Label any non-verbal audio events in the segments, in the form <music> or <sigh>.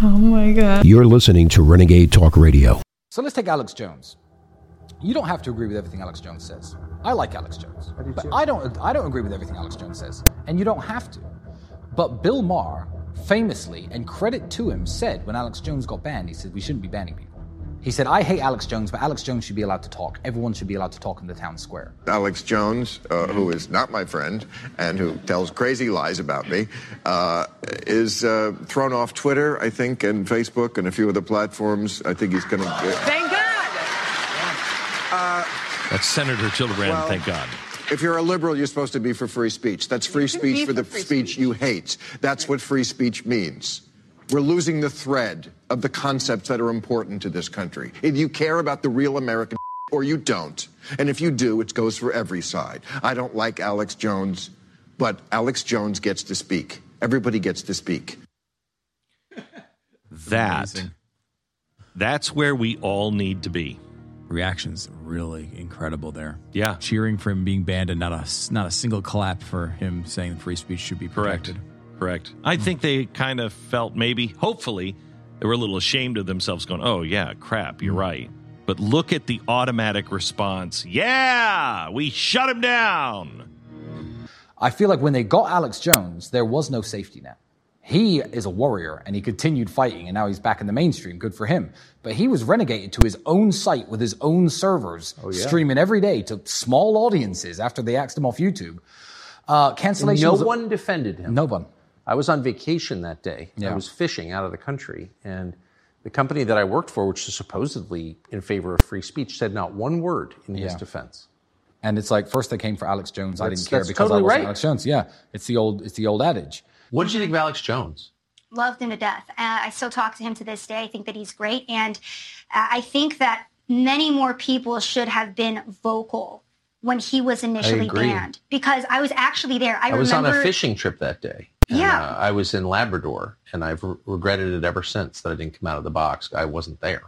Oh my God. You're listening to Renegade Talk Radio. So let's take Alex Jones. You don't have to agree with everything Alex Jones says. I like Alex Jones, but I don't. I don't agree with everything Alex Jones says, and you don't have to. But Bill Maher, famously, and credit to him, said when Alex Jones got banned, he said we shouldn't be banning people. He said, I hate Alex Jones, but Alex Jones should be allowed to talk. Everyone should be allowed to talk in the town square. Alex Jones, uh, who is not my friend and who tells crazy lies about me, uh, is uh, thrown off Twitter, I think, and Facebook and a few other platforms. I think he's going to. Thank God. That's Senator Gillibrand, Well- thank God. If you're a liberal, you're supposed to be for free speech. That's free speech for the for free speech you hate. That's what free speech means. We're losing the thread of the concepts that are important to this country. If you care about the real American or you don't. And if you do, it goes for every side. I don't like Alex Jones, but Alex Jones gets to speak. Everybody gets to speak. <laughs> That. Amazing. That's where we all need to be. Reactions really incredible there. Yeah. Cheering for him being banned and not a not a single clap for him saying free speech should be protected. Correct. I think they kind of felt maybe, hopefully, they were a little ashamed of themselves going, oh, yeah, crap, you're right. But look at the automatic response. Yeah, we shut him down. I feel like when they got Alex Jones, there was no safety net. He is a warrior and he continued fighting and now he's back in the mainstream. Good for him. But he was renegated to his own site with his own servers, streaming every day to small audiences after they axed him off YouTube. Uh, cancellation. No was- one defended him. No one. I was on vacation that day. Yeah. I was fishing out of the country, and the company that I worked for, which is supposedly in favor of free speech, said not one word in his defense. And it's like first they came for Alex Jones. I didn't care that's because I totally wasn't right. Alex Jones. Yeah, it's the old it's the old adage. What did you think of Alex Jones? loved him to death. Uh, I still talk to him to this day. I think that he's great. And uh, I think that many more people should have been vocal when he was initially banned because I was actually there. I, I was on a fishing trip that day. Yeah. uh, I was in Labrador, and I've re- regretted it ever since that I didn't come out of the box. I wasn't there.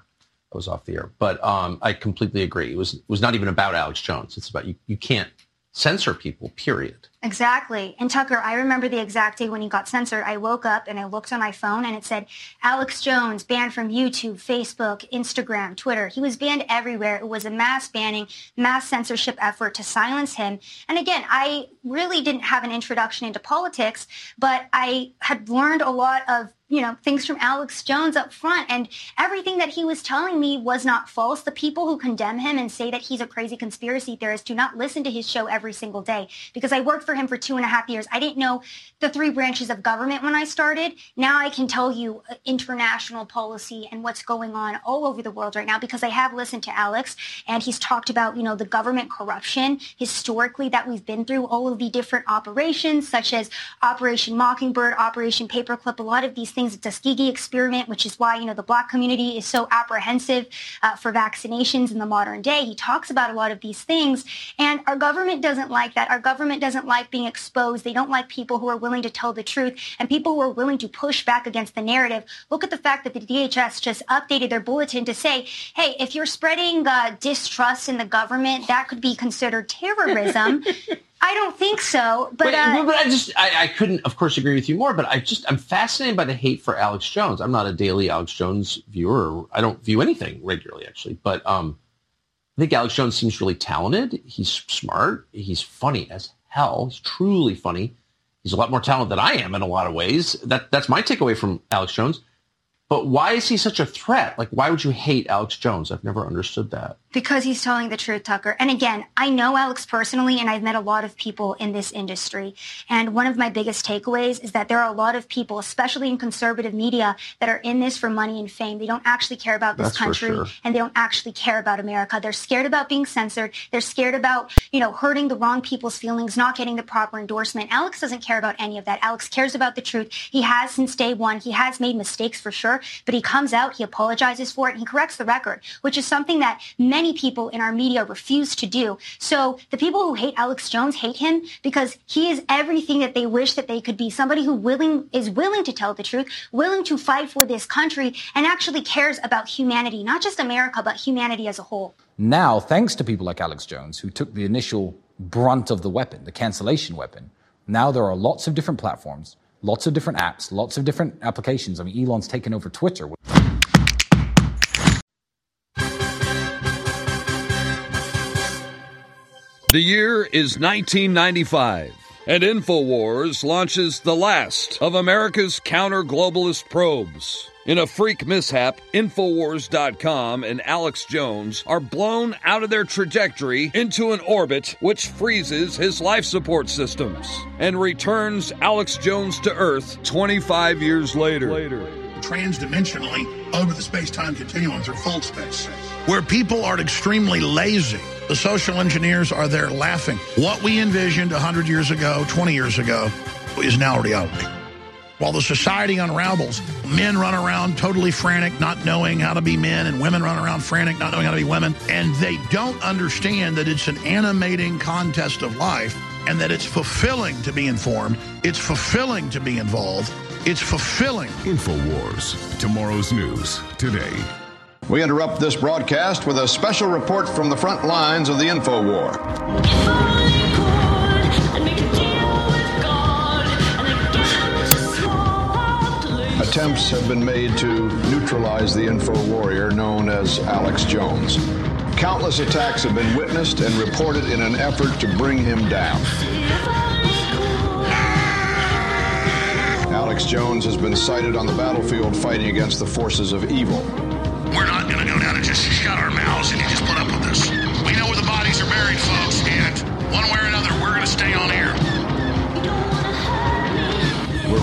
I was off the air. But um, I completely agree. It was it was not even about Alex Jones. It's about you. You can't censor people. Period. Exactly. And Tucker, I remember the exact day when he got censored. I woke up and I looked on my phone and it said Alex Jones banned from YouTube, Facebook, Instagram, Twitter. He was banned everywhere. It was a mass banning, mass censorship effort to silence him. And again, I really didn't have an introduction into politics, but I had learned a lot of you know, things from Alex Jones up front. And everything that he was telling me was not false. The people who condemn him and say that he's a crazy conspiracy theorist do not listen to his show every single day. Because I worked for him for two and a half years. I didn't know the three branches of government when I started. Now I can tell you uh, international policy and what's going on all over the world right now because I have listened to Alex and he's talked about, you know, the government corruption historically that we've been through, all of the different operations such as Operation Mockingbird, Operation Paperclip, a lot of these things, the Tuskegee experiment, which is why, you know, the black community is so apprehensive uh, for vaccinations in the modern day. He talks about a lot of these things and our government doesn't like that. Our government doesn't like being exposed. They don't like people who are willing to tell the truth and people who are willing to push back against the narrative. Look at the fact that the DHS just updated their bulletin to say, hey, if you're spreading uh, distrust in the government, that could be considered terrorism. <laughs> I don't think so, but But, uh, but I just I, I couldn't, of course, agree with you more. But I just I'm fascinated by the hate for Alex Jones. I'm not a daily Alex Jones viewer. I don't view anything regularly, actually. But um, I think Alex Jones seems really talented. He's smart. He's funny as hell. He's truly funny. He's a lot more talented than I am in a lot of ways. That that's my takeaway from Alex Jones. But why is he such a threat? Like, why would you hate Alex Jones? I've never understood that. Because he's telling the truth, Tucker. And again, I know Alex personally, and I've met a lot of people in this industry. And one of my biggest takeaways is that there are a lot of people, especially in conservative media, that are in this for money and fame. They don't actually care about this That's country, sure. and they don't actually care about America. They're scared about being censored. They're scared about, you know, hurting the wrong people's feelings, not getting the proper endorsement. Alex doesn't care about any of that. Alex cares about the truth. He has since day one. He has made mistakes for sure, but he comes out, he apologizes for it, and he corrects the record, which is something that many people in our media refuse to do. So the people who hate Alex Jones hate him because he is everything that they wish that they could be. Somebody who willing is willing to tell the truth, willing to fight for this country, and actually cares about humanity, not just America, but humanity as a whole. Now, thanks to people like Alex Jones, who took the initial brunt of the weapon, the cancellation weapon, now there are lots of different platforms, Lots of different apps, lots of different applications. I mean, Elon's taken over Twitter. The year is 1995, and InfoWars launches the last of America's counter globalist probes. In a freak mishap, Infowars.com and Alex Jones are blown out of their trajectory into an orbit which freezes his life support systems and returns Alex Jones to Earth 25 years later. later. Transdimensionally over the space time continuum through full space, where people are extremely lazy. The social engineers are there laughing. What we envisioned 100 years ago, 20 years ago, is now reality. While the society unravels, men run around totally frantic, not knowing how to be men, and women run around frantic, not knowing how to be women. And they don't understand that it's an animating contest of life and that it's fulfilling to be informed, it's fulfilling to be involved, it's fulfilling. InfoWars, tomorrow's news today. We interrupt this broadcast with a special report from the front lines of the Info War. Attempts have been made to neutralize the info warrior known as Alex Jones. Countless attacks have been witnessed and reported in an effort to bring him down. Alex Jones has been sighted on the battlefield fighting against the forces of evil.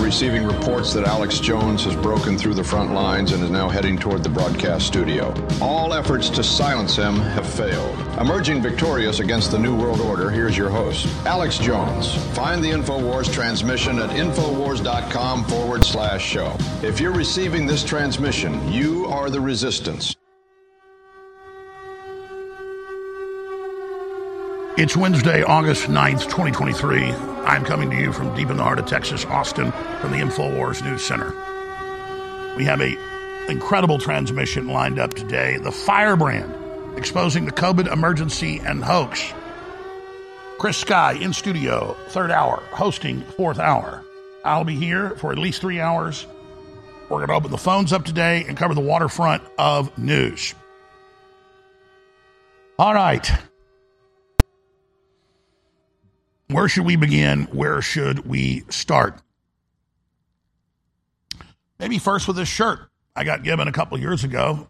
Receiving reports that Alex Jones has broken through the front lines and is now heading toward the broadcast studio. All efforts to silence him have failed. Emerging victorious against the New World Order, here's your host, Alex Jones. Find the InfoWars transmission at Infowars.com forward slash show. If you're receiving this transmission, you are the resistance. It's Wednesday, August 9th, 2023. I'm coming to you from deep in the heart of Texas, Austin, from the InfoWars News Center. We have a incredible transmission lined up today. The Firebrand, exposing the COVID emergency and hoax. Chris Sky in studio, third hour, hosting fourth hour. I'll be here for at least three hours. We're going to open the phones up today and cover the waterfront of news. All right. Where should we begin? Where should we start? Maybe first with this shirt I got given a couple years ago,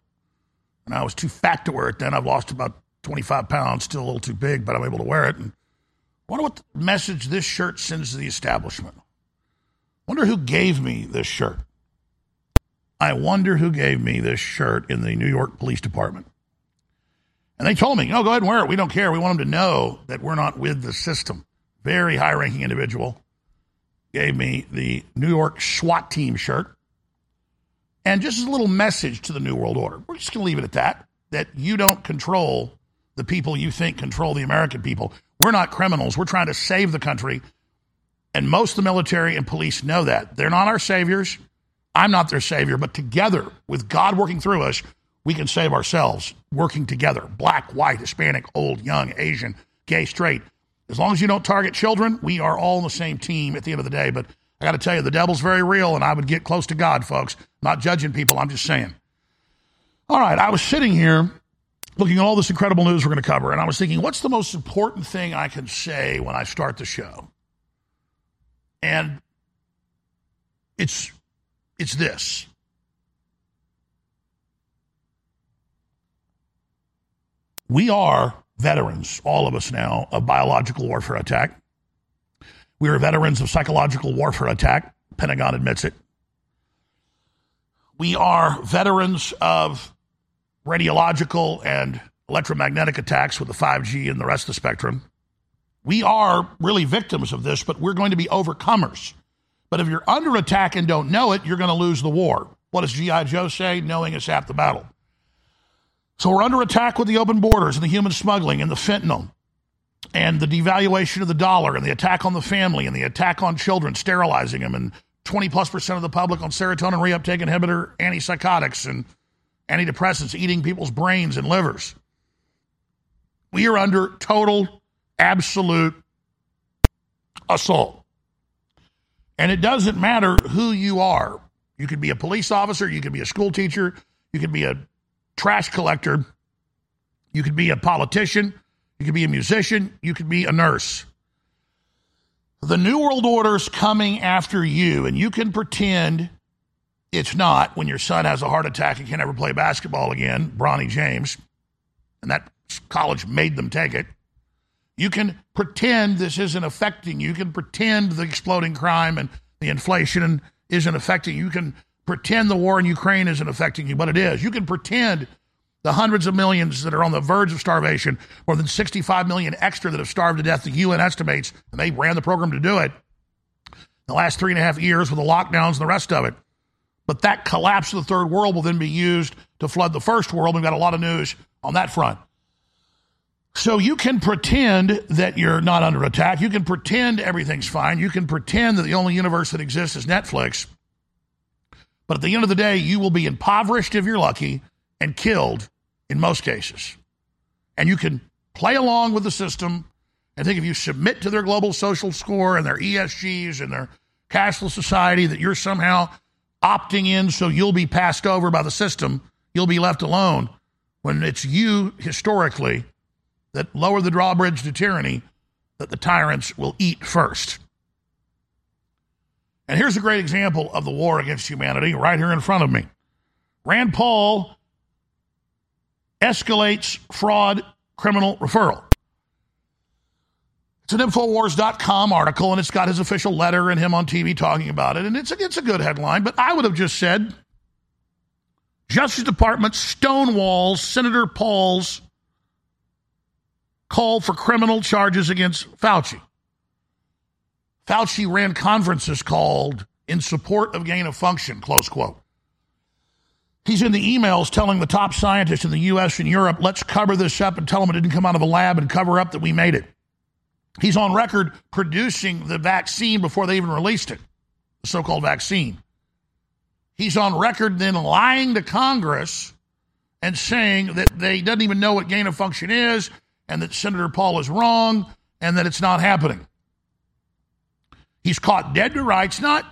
and I was too fat to wear it then. I've lost about 25 pounds, still a little too big, but I'm able to wear it. And I wonder what message this shirt sends to the establishment. Wonder who gave me this shirt. I wonder who gave me this shirt in the New York Police Department. And they told me, no, go ahead and wear it. We don't care. We want them to know that we're not with the system very high ranking individual, gave me the New York SWAT team shirt. And just as a little message to the New World Order, we're just going to leave it at that that you don't control the people you think control the American people. We're not criminals. We're trying to save the country. And most of the military and police know that. They're not our saviors. I'm not their savior, but together, with God working through us, we can save ourselves working together black, white, Hispanic, old, young, Asian, gay, straight. As long as you don't target children, we are all on the same team at the end of the day. But I got to tell you, the devil's very real, and I would get close to God, folks. not judging people, I'm just saying. All right, I was sitting here looking at all this incredible news we're going to cover, and I was thinking, what's the most important thing I can say when I start the show? And it's it's this. We are veterans, all of us now, of biological warfare attack. We are veterans of psychological warfare attack. Pentagon admits it. We are veterans of radiological and electromagnetic attacks with the 5G and the rest of the spectrum. We are really victims of this, but we're going to be overcomers. But if you're under attack and don't know it, you're going to lose the war. What does G.I. Joe say? Knowing is half the battle. So we're under attack with the open borders and the human smuggling and the fentanyl and the devaluation of the dollar and the attack on the family and the attack on children, sterilizing them, and 20 plus percent of the public on serotonin reuptake inhibitor, antipsychotics, and antidepressants, eating people's brains and livers. We are under total, absolute assault. And it doesn't matter who you are. You could be a police officer, you could be a school teacher, you could be a trash collector, you could be a politician, you could be a musician, you could be a nurse. The New World Order's coming after you, and you can pretend it's not when your son has a heart attack and can never play basketball again, Bronny James, and that college made them take it. You can pretend this isn't affecting you. You can pretend the exploding crime and the inflation isn't affecting you. You can pretend the war in Ukraine isn't affecting you, but it is. You can pretend the hundreds of millions that are on the verge of starvation, more than 65 million extra that have starved to death, the UN estimates, and they ran the program to do it the last three and a half years with the lockdowns and the rest of it. But that collapse of the third world will then be used to flood the first world. We've got a lot of news on that front. So you can pretend that you're not under attack. You can pretend everything's fine. You can pretend that the only universe that exists is Netflix. But at the end of the day, you will be impoverished if you're lucky and killed in most cases. And you can play along with the system and think if you submit to their global social score and their ESGs and their cashless society that you're somehow opting in so you'll be passed over by the system, you'll be left alone when it's you historically that lower the drawbridge to tyranny that the tyrants will eat first. And here's a great example of the war against humanity right here in front of me. Rand Paul escalates fraud criminal referral. It's an Infowars.com article, and it's got his official letter and him on TV talking about it. And it's a, it's a good headline, but I would have just said Justice Department stonewalls Senator Paul's call for criminal charges against Fauci. Fauci ran conferences called in support of gain of function, close quote. He's in the emails telling the top scientists in the US and Europe, let's cover this up and tell them it didn't come out of a lab and cover up that we made it. He's on record producing the vaccine before they even released it, the so called vaccine. He's on record then lying to Congress and saying that they doesn't even know what gain of function is and that Senator Paul is wrong and that it's not happening. He's caught dead to rights, not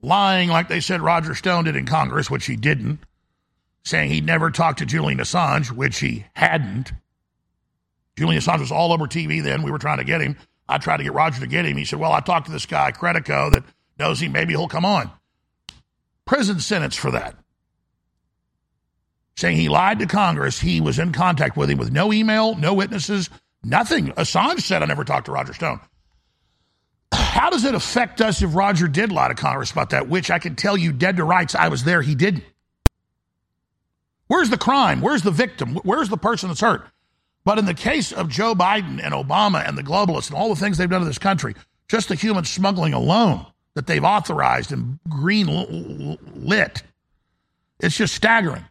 lying like they said Roger Stone did in Congress, which he didn't, saying he'd never talked to Julian Assange, which he hadn't. Julian Assange was all over TV then. We were trying to get him. I tried to get Roger to get him. He said, Well, I talked to this guy, Credico, that knows him. Maybe he'll come on. Prison sentence for that. Saying he lied to Congress. He was in contact with him with no email, no witnesses, nothing. Assange said, I never talked to Roger Stone. How does it affect us if Roger did lie to Congress about that? Which I can tell you, dead to rights, I was there, he didn't. Where's the crime? Where's the victim? Where's the person that's hurt? But in the case of Joe Biden and Obama and the globalists and all the things they've done to this country, just the human smuggling alone that they've authorized and green lit, it's just staggering.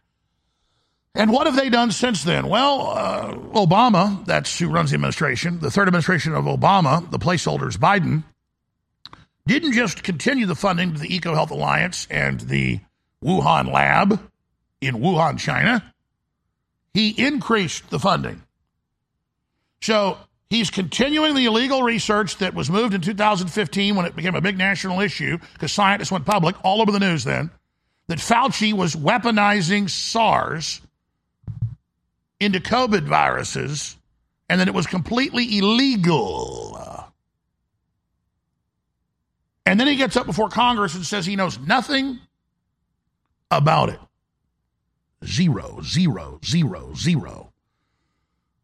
And what have they done since then? Well, uh, Obama, that's who runs the administration, the third administration of Obama, the placeholders, Biden, didn't just continue the funding to the EcoHealth Alliance and the Wuhan lab in Wuhan, China. He increased the funding. So he's continuing the illegal research that was moved in 2015 when it became a big national issue because scientists went public all over the news then that Fauci was weaponizing SARS into COVID viruses and that it was completely illegal. And then he gets up before Congress and says he knows nothing about it. Zero, zero, zero, zero.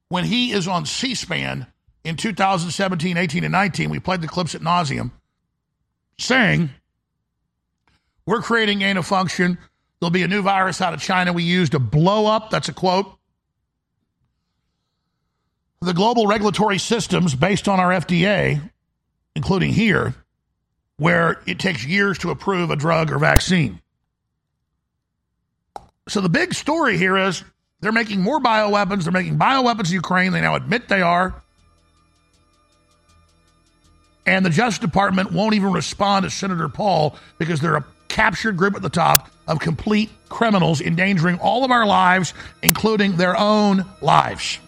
When he is on C SPAN in 2017, 18, and 19, we played the clips at nauseum saying, We're creating gain of function. There'll be a new virus out of China we use to blow up, that's a quote, the global regulatory systems based on our FDA, including here, where it takes years to approve a drug or vaccine. So the big story here is they're making more bioweapons. They're making bioweapons in Ukraine. They now admit they are. And the Justice Department won't even respond to Senator Paul because they're a captured group at the top of complete criminals endangering all of our lives, including their own lives.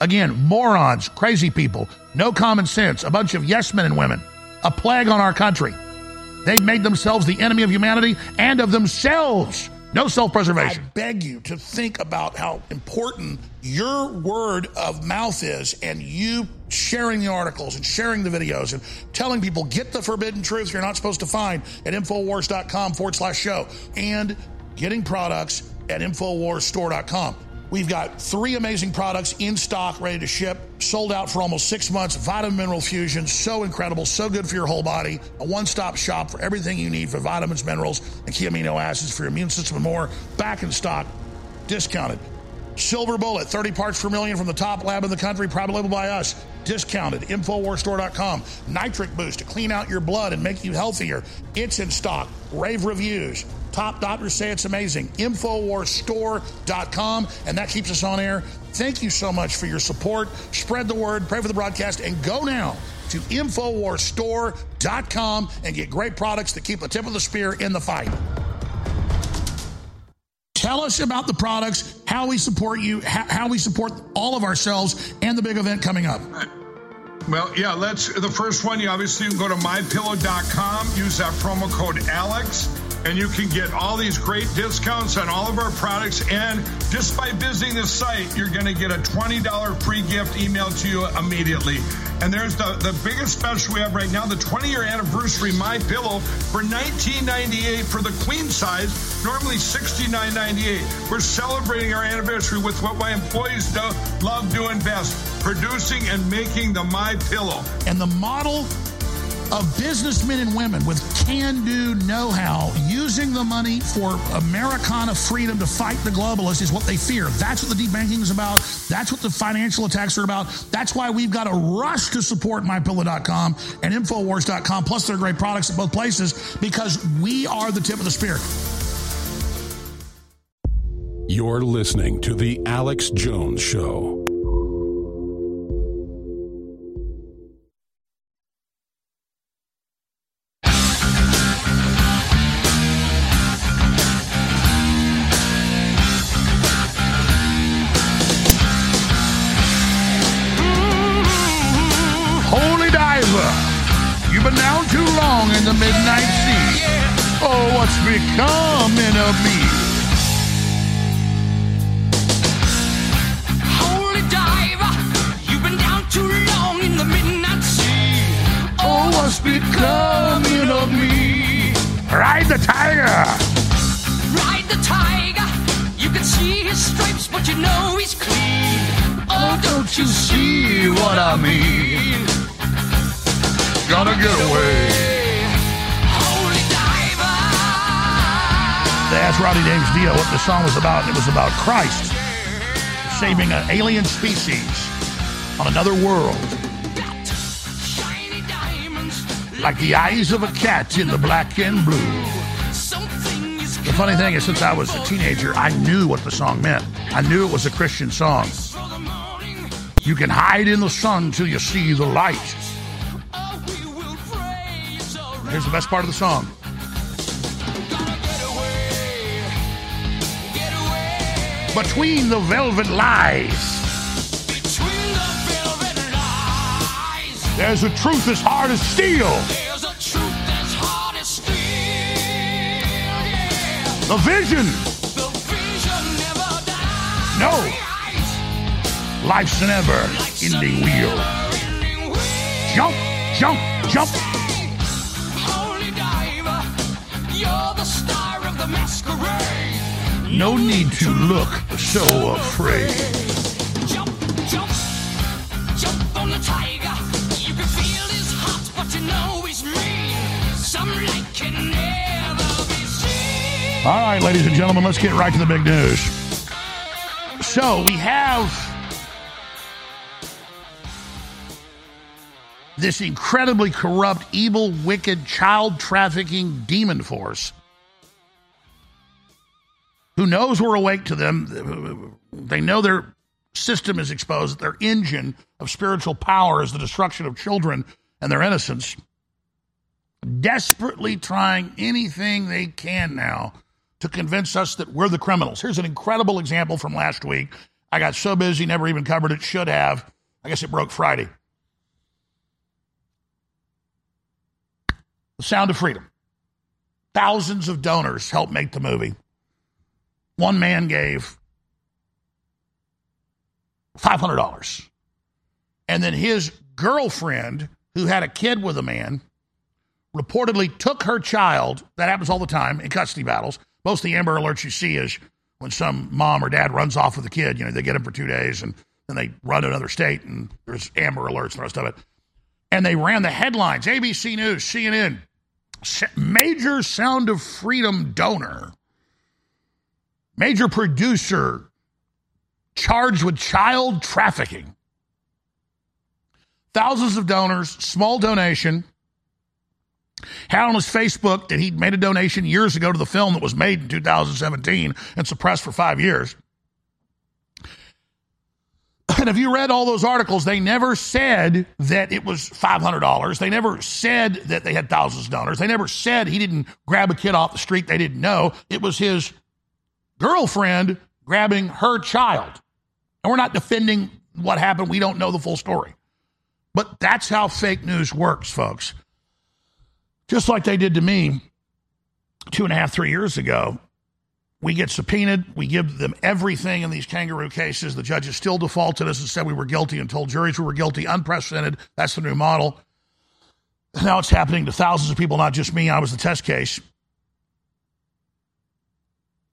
Again, morons, crazy people, no common sense, a bunch of yes men and women, a plague on our country. They've made themselves the enemy of humanity and of themselves. No self preservation. I beg you to think about how important your word of mouth is and you sharing the articles and sharing the videos and telling people get the forbidden truth you're not supposed to find at Infowars.com forward slash show and getting products at InfoWarsStore.com. We've got three amazing products in stock, ready to ship, sold out for almost six months. Vitamin Mineral Fusion, so incredible, so good for your whole body. A one stop shop for everything you need for vitamins, minerals, and key amino acids for your immune system and more. Back in stock, discounted. Silver Bullet, 30 parts per million from the top lab in the country, private label by us. Discounted. InfowarsStore.com. Nitric Boost to clean out your blood and make you healthier. It's in stock. Rave reviews. Top doctors say it's amazing. InfowarsStore.com. And that keeps us on air. Thank you so much for your support. Spread the word, pray for the broadcast, and go now to InfowarsStore.com and get great products that keep the tip of the spear in the fight. Tell us about the products, how we support you, how, we support all of ourselves, and the big event coming up. Well, yeah, let's. The first one, you obviously can go to mypillow.com, use that promo code ALEX, and you can get all these great discounts on all of our products. And just by visiting the site, you're going to get a $20 free gift emailed to you immediately. And there's the, the biggest special we have right now, the 20 year anniversary My Pillow for 1998 for the queen size, normally 69.98. We're celebrating our anniversary with what my employees do, love doing best, producing and making the My Pillow. And the model of businessmen and women with can do know how using the money for Americana freedom to fight the globalists is what they fear. That's what the deep banking is about. That's what the financial attacks are about. That's why we've got to rush to support mypillow.com and Infowars.com, plus their great products at both places because we are the tip of the spear. You're listening to The Alex Jones Show. Alien species on another world. Like the eyes of a cat in the black and blue. The funny thing is, since I was a teenager, I knew what the song meant. I knew it was a Christian song. You can hide in the sun till you see the light. Here's the best part of the song. Between the velvet lies. There's a truth as hard as steel. There's a truth that's hard as steel. The vision. The vision never dies. No. Life's an ever ending wheel. Jump, jump, jump. Holy diver, you're the star of the masquerade. No need to look so afraid. Jump, jump, jump on the tiger. You can feel his heart, but you know he's mean. Some can never be seen. All right, ladies and gentlemen, let's get right to the big news. So we have this incredibly corrupt, evil, wicked, child trafficking demon force who knows we're awake to them. They know their system is exposed, their engine of spiritual power is the destruction of children and their innocence. Desperately trying anything they can now to convince us that we're the criminals. Here's an incredible example from last week. I got so busy, never even covered it, should have. I guess it broke Friday. The Sound of Freedom. thousands of donors helped make the movie. One man gave $500. And then his girlfriend, who had a kid with a man, reportedly took her child. That happens all the time in custody battles. Most of the Amber Alerts you see is when some mom or dad runs off with a kid. You know, they get him for two days and then they run to another state and there's Amber Alerts and the rest of it. And they ran the headlines ABC News, CNN, major Sound of Freedom donor, major producer charged with child trafficking. Thousands of donors, small donation. Had on his Facebook that he'd made a donation years ago to the film that was made in 2017 and suppressed for five years. And if you read all those articles, they never said that it was $500. They never said that they had thousands of donors. They never said he didn't grab a kid off the street they didn't know. It was his girlfriend grabbing her child. And we're not defending what happened. We don't know the full story. But that's how fake news works, folks. Just like they did to me two and a half, three years ago. We get subpoenaed. We give them everything in these kangaroo cases. The judges still defaulted us and said we were guilty and told juries we were guilty. Unprecedented. That's the new model. Now it's happening to thousands of people, not just me. I was the test case.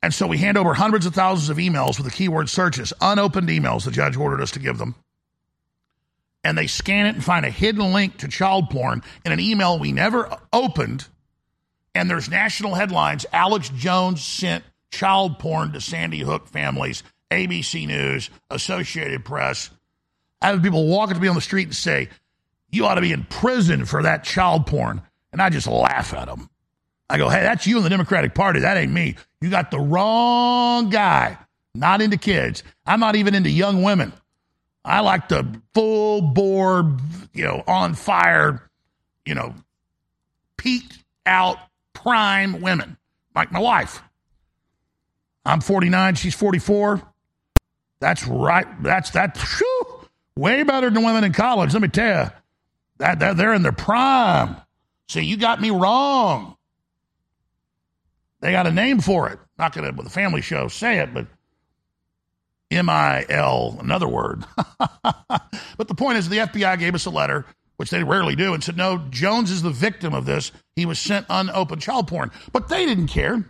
And so we hand over hundreds of thousands of emails with the keyword searches, unopened emails the judge ordered us to give them. And they scan it and find a hidden link to child porn in an email we never opened. And there's national headlines Alex Jones sent child porn to Sandy Hook families, ABC News, Associated Press. I have people walking to me on the street and say, You ought to be in prison for that child porn. And I just laugh at them. I go, Hey, that's you in the Democratic Party. That ain't me. You got the wrong guy. Not into kids. I'm not even into young women. I like the full bore, you know, on fire, you know, peaked out prime women, like my wife. I'm 49, she's 44. That's right. That's that. Whew, way better than women in college. Let me tell you, that, that they're in their prime. See, you got me wrong. They got a name for it. Not going to, with a family show, say it, but M I L, another word. <laughs> but the point is, the FBI gave us a letter, which they rarely do, and said, no, Jones is the victim of this. He was sent unopened child porn. But they didn't care.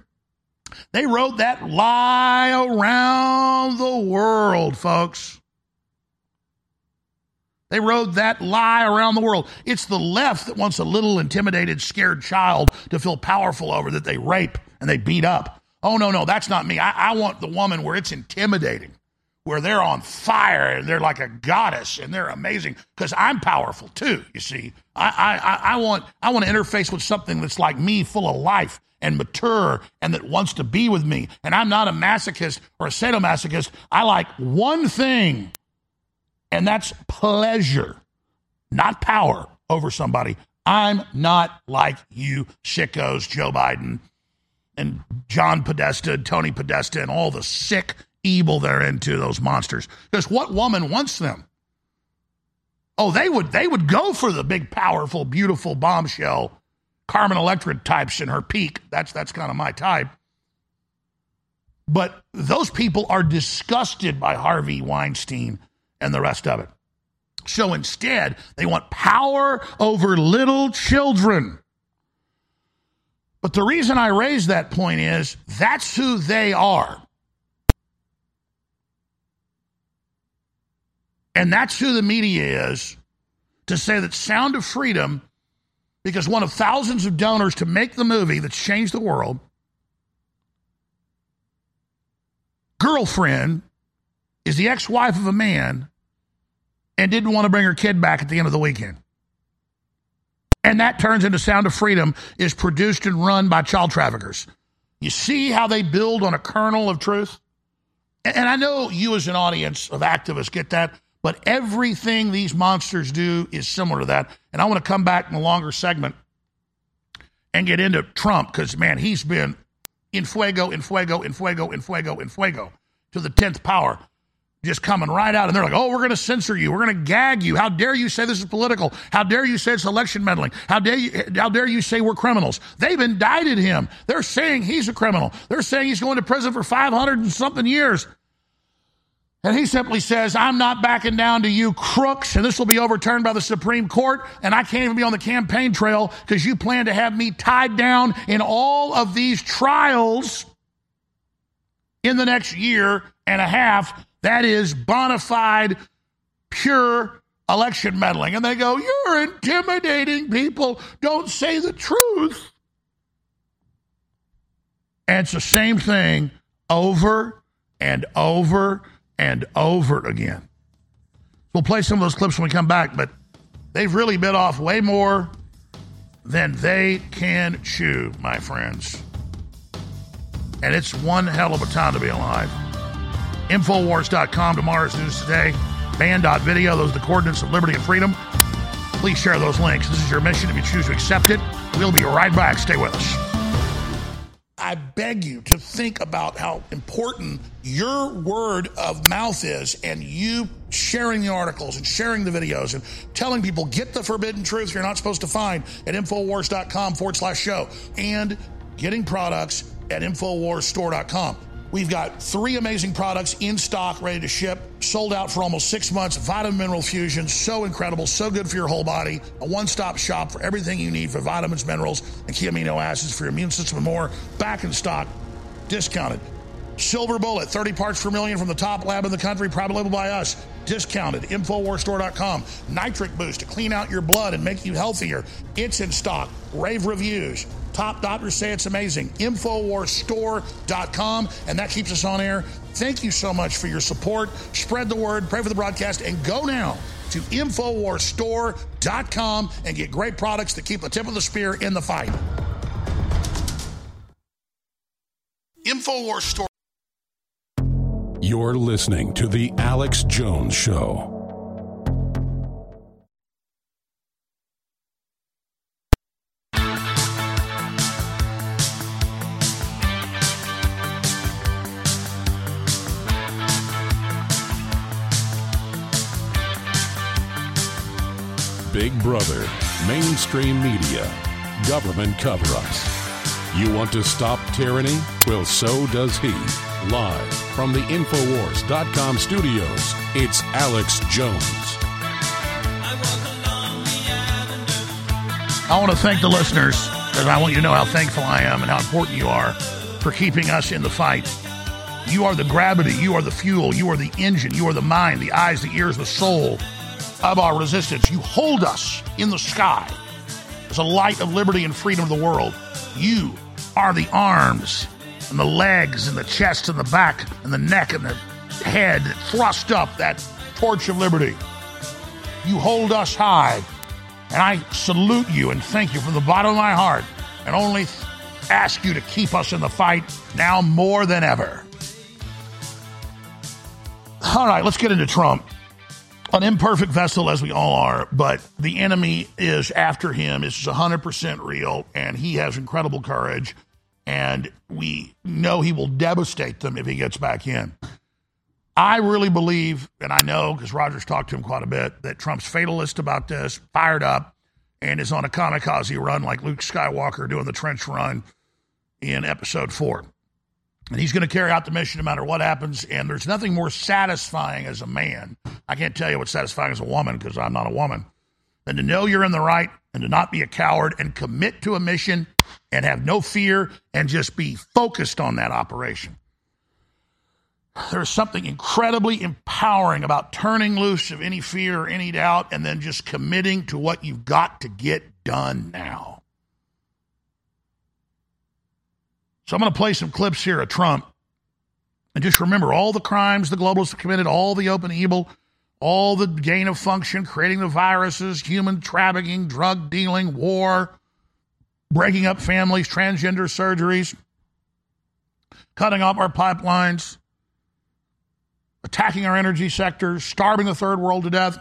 They wrote that lie around the world, folks. They rode that lie around the world. It's the left that wants a little intimidated, scared child to feel powerful over that they rape and they beat up. Oh, no, no, that's not me. I, I want the woman where it's intimidating, where they're on fire and they're like a goddess and they're amazing because I'm powerful too, you see. I, I, I, want, I want to interface with something that's like me, full of life and mature and that wants to be with me. And I'm not a masochist or a sadomasochist. I like one thing and that's pleasure, not power over somebody. I'm not like you sickos, Joe Biden and John Podesta, Tony Podesta, and all the sick evil they're into, those monsters. Because what woman wants them? Oh, they would they would go for the big, powerful, beautiful bombshell, Carmen Electra types in her peak. That's that's kind of my type. But those people are disgusted by Harvey Weinstein and the rest of it. So instead, they want power over little children. But the reason I raise that point is that's who they are. And that's who the media is to say that Sound of Freedom, because one of thousands of donors to make the movie that's changed the world, girlfriend is the ex wife of a man and didn't want to bring her kid back at the end of the weekend. And that turns into Sound of Freedom is produced and run by child traffickers. You see how they build on a kernel of truth? And I know you, as an audience of activists, get that, but everything these monsters do is similar to that. And I want to come back in a longer segment and get into Trump because, man, he's been in fuego, in fuego, in fuego, in fuego, in fuego to the 10th power. Just coming right out. And they're like, oh, we're going to censor you. We're going to gag you. How dare you say this is political? How dare you say it's election meddling? How dare you, how dare you say we're criminals? They've indicted him. They're saying he's a criminal. They're saying he's going to prison for 500 and something years. And he simply says, I'm not backing down to you crooks, and this will be overturned by the Supreme Court, and I can't even be on the campaign trail because you plan to have me tied down in all of these trials in the next year and a half. That is bona fide, pure election meddling. And they go, You're intimidating people. Don't say the truth. And it's the same thing over and over and over again. We'll play some of those clips when we come back, but they've really bit off way more than they can chew, my friends. And it's one hell of a time to be alive. Infowars.com, tomorrow's news today. Band.video, those are the coordinates of liberty and freedom. Please share those links. This is your mission if you choose to accept it. We'll be right back. Stay with us. I beg you to think about how important your word of mouth is and you sharing the articles and sharing the videos and telling people get the forbidden truth you're not supposed to find at Infowars.com forward slash show and getting products at InfoWarsStore.com. We've got three amazing products in stock, ready to ship, sold out for almost six months. Vitamin Mineral Fusion, so incredible, so good for your whole body. A one stop shop for everything you need for vitamins, minerals, and key amino acids for your immune system and more. Back in stock, discounted. Silver Bullet, 30 parts per million from the top lab in the country, private label by us. Discounted. InfowarsStore.com. Nitric Boost to clean out your blood and make you healthier. It's in stock. Rave reviews. Top doctors say it's amazing. InfowarsStore.com. And that keeps us on air. Thank you so much for your support. Spread the word, pray for the broadcast, and go now to InfowarsStore.com and get great products that keep the tip of the spear in the fight. Infowars Store. You're listening to The Alex Jones Show. Big Brother, mainstream media, government cover ups. You want to stop tyranny? Well, so does he. Live from the Infowars.com studios, it's Alex Jones. I want to thank the listeners because I want you to know how thankful I am and how important you are for keeping us in the fight. You are the gravity, you are the fuel, you are the engine, you are the mind, the eyes, the ears, the soul of our resistance. You hold us in the sky as a light of liberty and freedom of the world. You are the arms and the legs and the chest and the back and the neck and the head that thrust up that torch of liberty. You hold us high. And I salute you and thank you from the bottom of my heart and only ask you to keep us in the fight now more than ever. All right, let's get into Trump. An imperfect vessel, as we all are, but the enemy is after him. It's 100% real, and he has incredible courage. And we know he will devastate them if he gets back in. I really believe, and I know because Rogers talked to him quite a bit, that Trump's fatalist about this, fired up, and is on a kamikaze run like Luke Skywalker doing the trench run in episode four. And he's going to carry out the mission no matter what happens. And there's nothing more satisfying as a man. I can't tell you what's satisfying as a woman because I'm not a woman than to know you're in the right and to not be a coward and commit to a mission and have no fear and just be focused on that operation. There's something incredibly empowering about turning loose of any fear or any doubt and then just committing to what you've got to get done now. So I'm going to play some clips here of Trump. And just remember all the crimes the globalists have committed, all the open evil, all the gain of function, creating the viruses, human trafficking, drug dealing, war, breaking up families, transgender surgeries, cutting off our pipelines, attacking our energy sectors, starving the third world to death.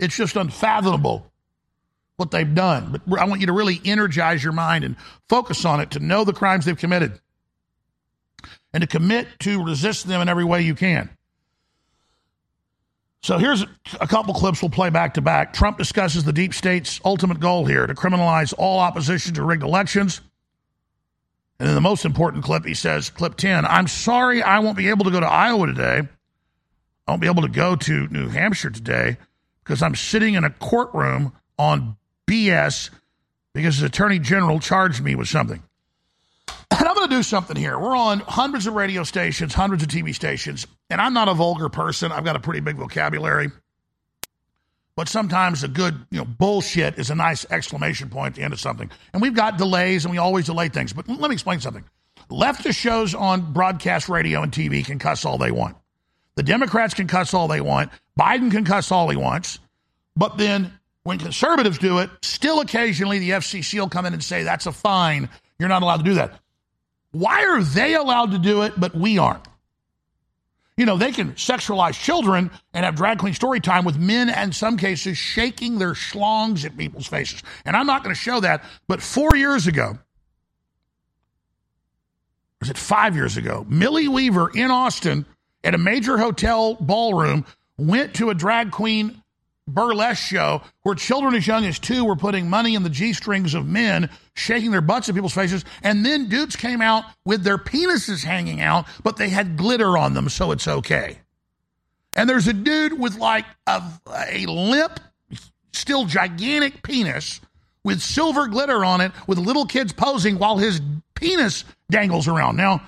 It's just unfathomable what they've done. But I want you to really energize your mind and focus on it to know the crimes they've committed and to commit to resist them in every way you can. So here's a couple clips we'll play back to back. Trump discusses the deep state's ultimate goal here to criminalize all opposition to rigged elections. And then the most important clip, he says, clip 10, I'm sorry I won't be able to go to Iowa today. I won't be able to go to New Hampshire today because I'm sitting in a courtroom on BS because the attorney general charged me with something. <clears throat> And I'm going to do something here. We're on hundreds of radio stations, hundreds of TV stations, and I'm not a vulgar person. I've got a pretty big vocabulary. But sometimes a good, you know, bullshit is a nice exclamation point at the end of something. And we've got delays and we always delay things. But let me explain something. Leftist shows on broadcast radio and TV can cuss all they want. The Democrats can cuss all they want. Biden can cuss all he wants. But then when conservatives do it, still occasionally the FCC will come in and say, that's a fine. You're not allowed to do that. Why are they allowed to do it, but we aren't? You know, they can sexualize children and have drag queen story time with men, in some cases, shaking their schlongs at people's faces. And I'm not going to show that, but four years ago, was it five years ago, Millie Weaver in Austin at a major hotel ballroom went to a drag queen burlesque show where children as young as two were putting money in the G strings of men, shaking their butts at people's faces, and then dudes came out with their penises hanging out, but they had glitter on them, so it's okay. And there's a dude with like a, a limp, still gigantic penis with silver glitter on it, with little kids posing while his penis dangles around. Now,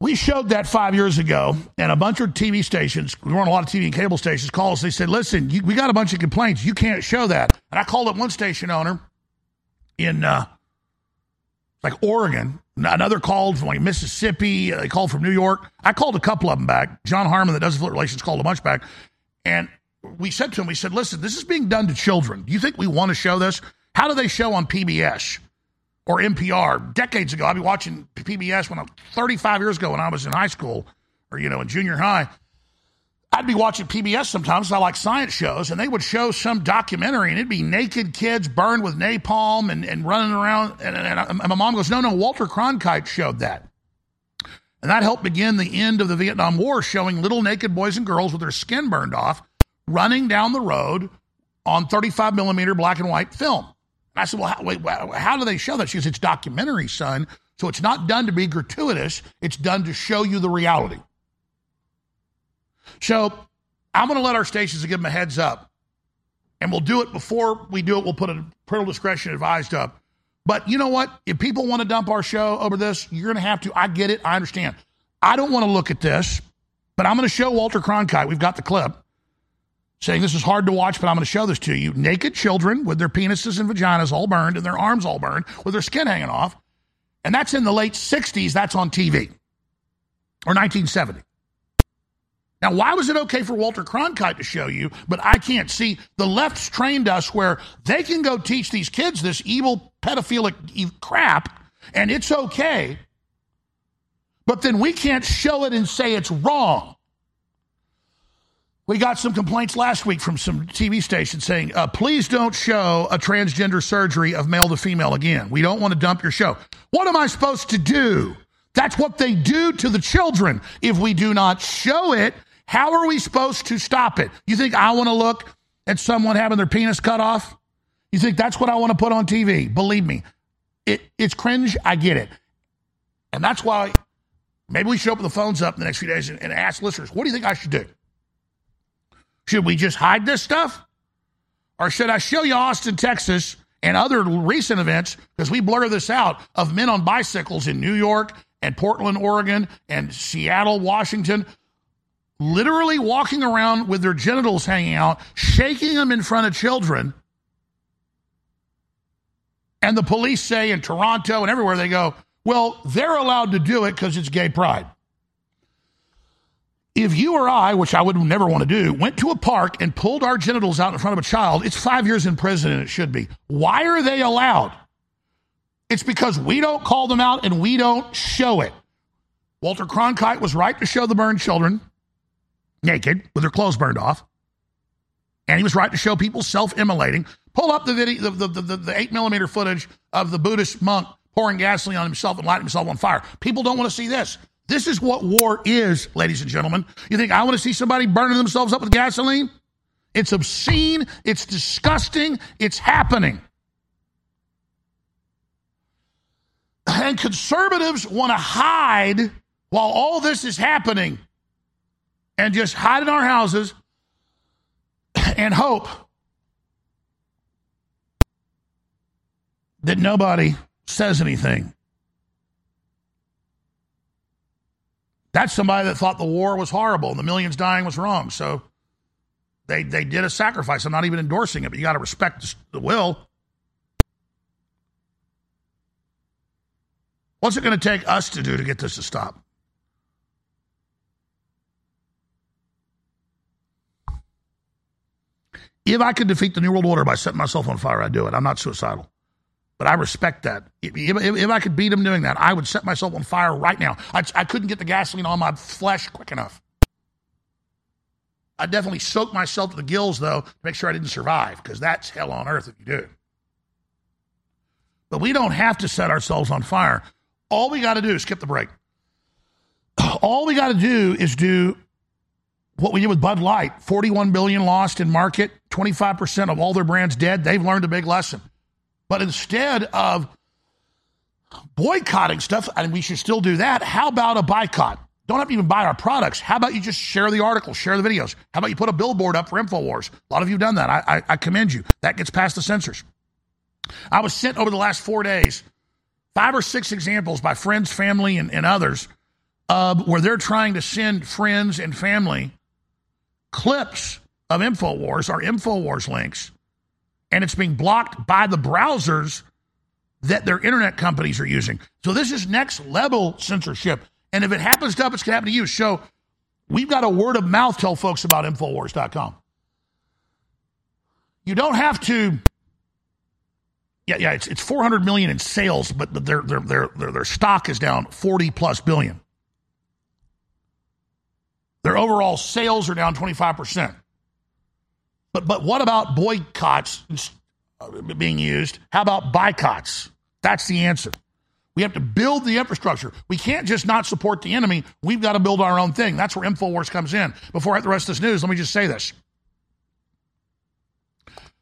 we showed that five years ago, and a bunch of TV stations, we run a lot of TV and cable stations, called us. They said, listen, you, we got a bunch of complaints. You can't show that. And I called up one station owner in uh, like Oregon. Another called from like Mississippi. Uh, they called from New York. I called a couple of them back. John Harmon, that does affiliate relations, called a bunch back. And we said to him, we said, listen, this is being done to children. Do you think we want to show this? How do they show on PBS? Or NPR decades ago. I'd be watching PBS when I'm 35 years ago when I was in high school or you know in junior high. I'd be watching PBS sometimes. I like science shows, and they would show some documentary, and it'd be naked kids burned with napalm and, and running around. And, and, and my mom goes, "No, no, Walter Cronkite showed that." And that helped begin the end of the Vietnam War, showing little naked boys and girls with their skin burned off running down the road on 35 millimeter black and white film. I said, well, how, wait, how do they show that? She goes, it's documentary, son. So it's not done to be gratuitous. It's done to show you the reality. So I'm going to let our stations give them a heads up. And we'll do it before we do it. We'll put a parental discretion advised up. But you know what? If people want to dump our show over this, you're going to have to. I get it. I understand. I don't want to look at this, but I'm going to show Walter Cronkite. We've got the clip saying this is hard to watch, but I'm going to show this to you. Naked children with their penises and vaginas all burned and their arms all burned with their skin hanging off. And that's in the late 60s. That's on TV or 1970. Now, why was it okay for Walter Cronkite to show you, but I can't see? The left's trained us where they can go teach these kids this evil, pedophilic crap, and it's okay. But then we can't show it and say it's wrong. We got some complaints last week from some TV stations saying, uh, please don't show a transgender surgery of male to female again. We don't want to dump your show. What am I supposed to do? That's what they do to the children. If we do not show it, how are we supposed to stop it? You think I want to look at someone having their penis cut off? You think that's what I want to put on TV? Believe me, it, it's cringe. I get it. And that's why maybe we should open the phones up in the next few days and, and ask listeners, what do you think I should do? Should we just hide this stuff? Or should I show you Austin, Texas, and other recent events, because we blur this out, of men on bicycles in New York and Portland, Oregon, and Seattle, Washington, literally walking around with their genitals hanging out, shaking them in front of children. And the police say in Toronto and everywhere they go, well, they're allowed to do it because it's gay pride. If you or I, which I would never want to do, went to a park and pulled our genitals out in front of a child, it's five years in prison and it should be. Why are they allowed? It's because we don't call them out and we don't show it. Walter Cronkite was right to show the burned children naked with their clothes burned off. And he was right to show people self immolating. Pull up the video, the, the, the, the eight millimeter footage of the Buddhist monk pouring gasoline on himself and lighting himself on fire. People don't want to see this. This is what war is, ladies and gentlemen. You think I want to see somebody burning themselves up with gasoline? It's obscene, it's disgusting, it's happening. And conservatives want to hide while all this is happening and just hide in our houses and hope that nobody says anything. That's somebody that thought the war was horrible and the millions dying was wrong. So they they did a sacrifice. I'm not even endorsing it, but you got to respect the will. What's it going to take us to do to get this to stop? If I could defeat the New World Order by setting myself on fire, I'd do it. I'm not suicidal. But I respect that. If, if, if I could beat him doing that, I would set myself on fire right now. I, I couldn't get the gasoline on my flesh quick enough. I definitely soak myself to the gills, though, to make sure I didn't survive, because that's hell on earth if you do. But we don't have to set ourselves on fire. All we got to do is skip the break. <clears throat> All we got to do is do what we did with Bud Light 41 billion lost in market, 25% of all their brands dead. They've learned a big lesson. But instead of boycotting stuff, and we should still do that, how about a boycott? Don't have to even buy our products. How about you just share the articles, share the videos? How about you put a billboard up for InfoWars? A lot of you have done that. I, I, I commend you. That gets past the censors. I was sent over the last four days five or six examples by friends, family, and, and others uh, where they're trying to send friends and family clips of InfoWars or InfoWars links, and it's being blocked by the browsers that their internet companies are using. So this is next level censorship. And if it happens to us, it's going to happen to you. So we've got a word of mouth tell folks about Infowars.com. You don't have to. Yeah, yeah, it's, it's 400 million in sales, but their, their, their, their, their stock is down 40 plus billion. Their overall sales are down 25%. But, but what about boycotts uh, being used? How about boycotts? That's the answer. We have to build the infrastructure. We can't just not support the enemy. We've got to build our own thing. That's where InfoWars comes in. Before I hit the rest of this news, let me just say this.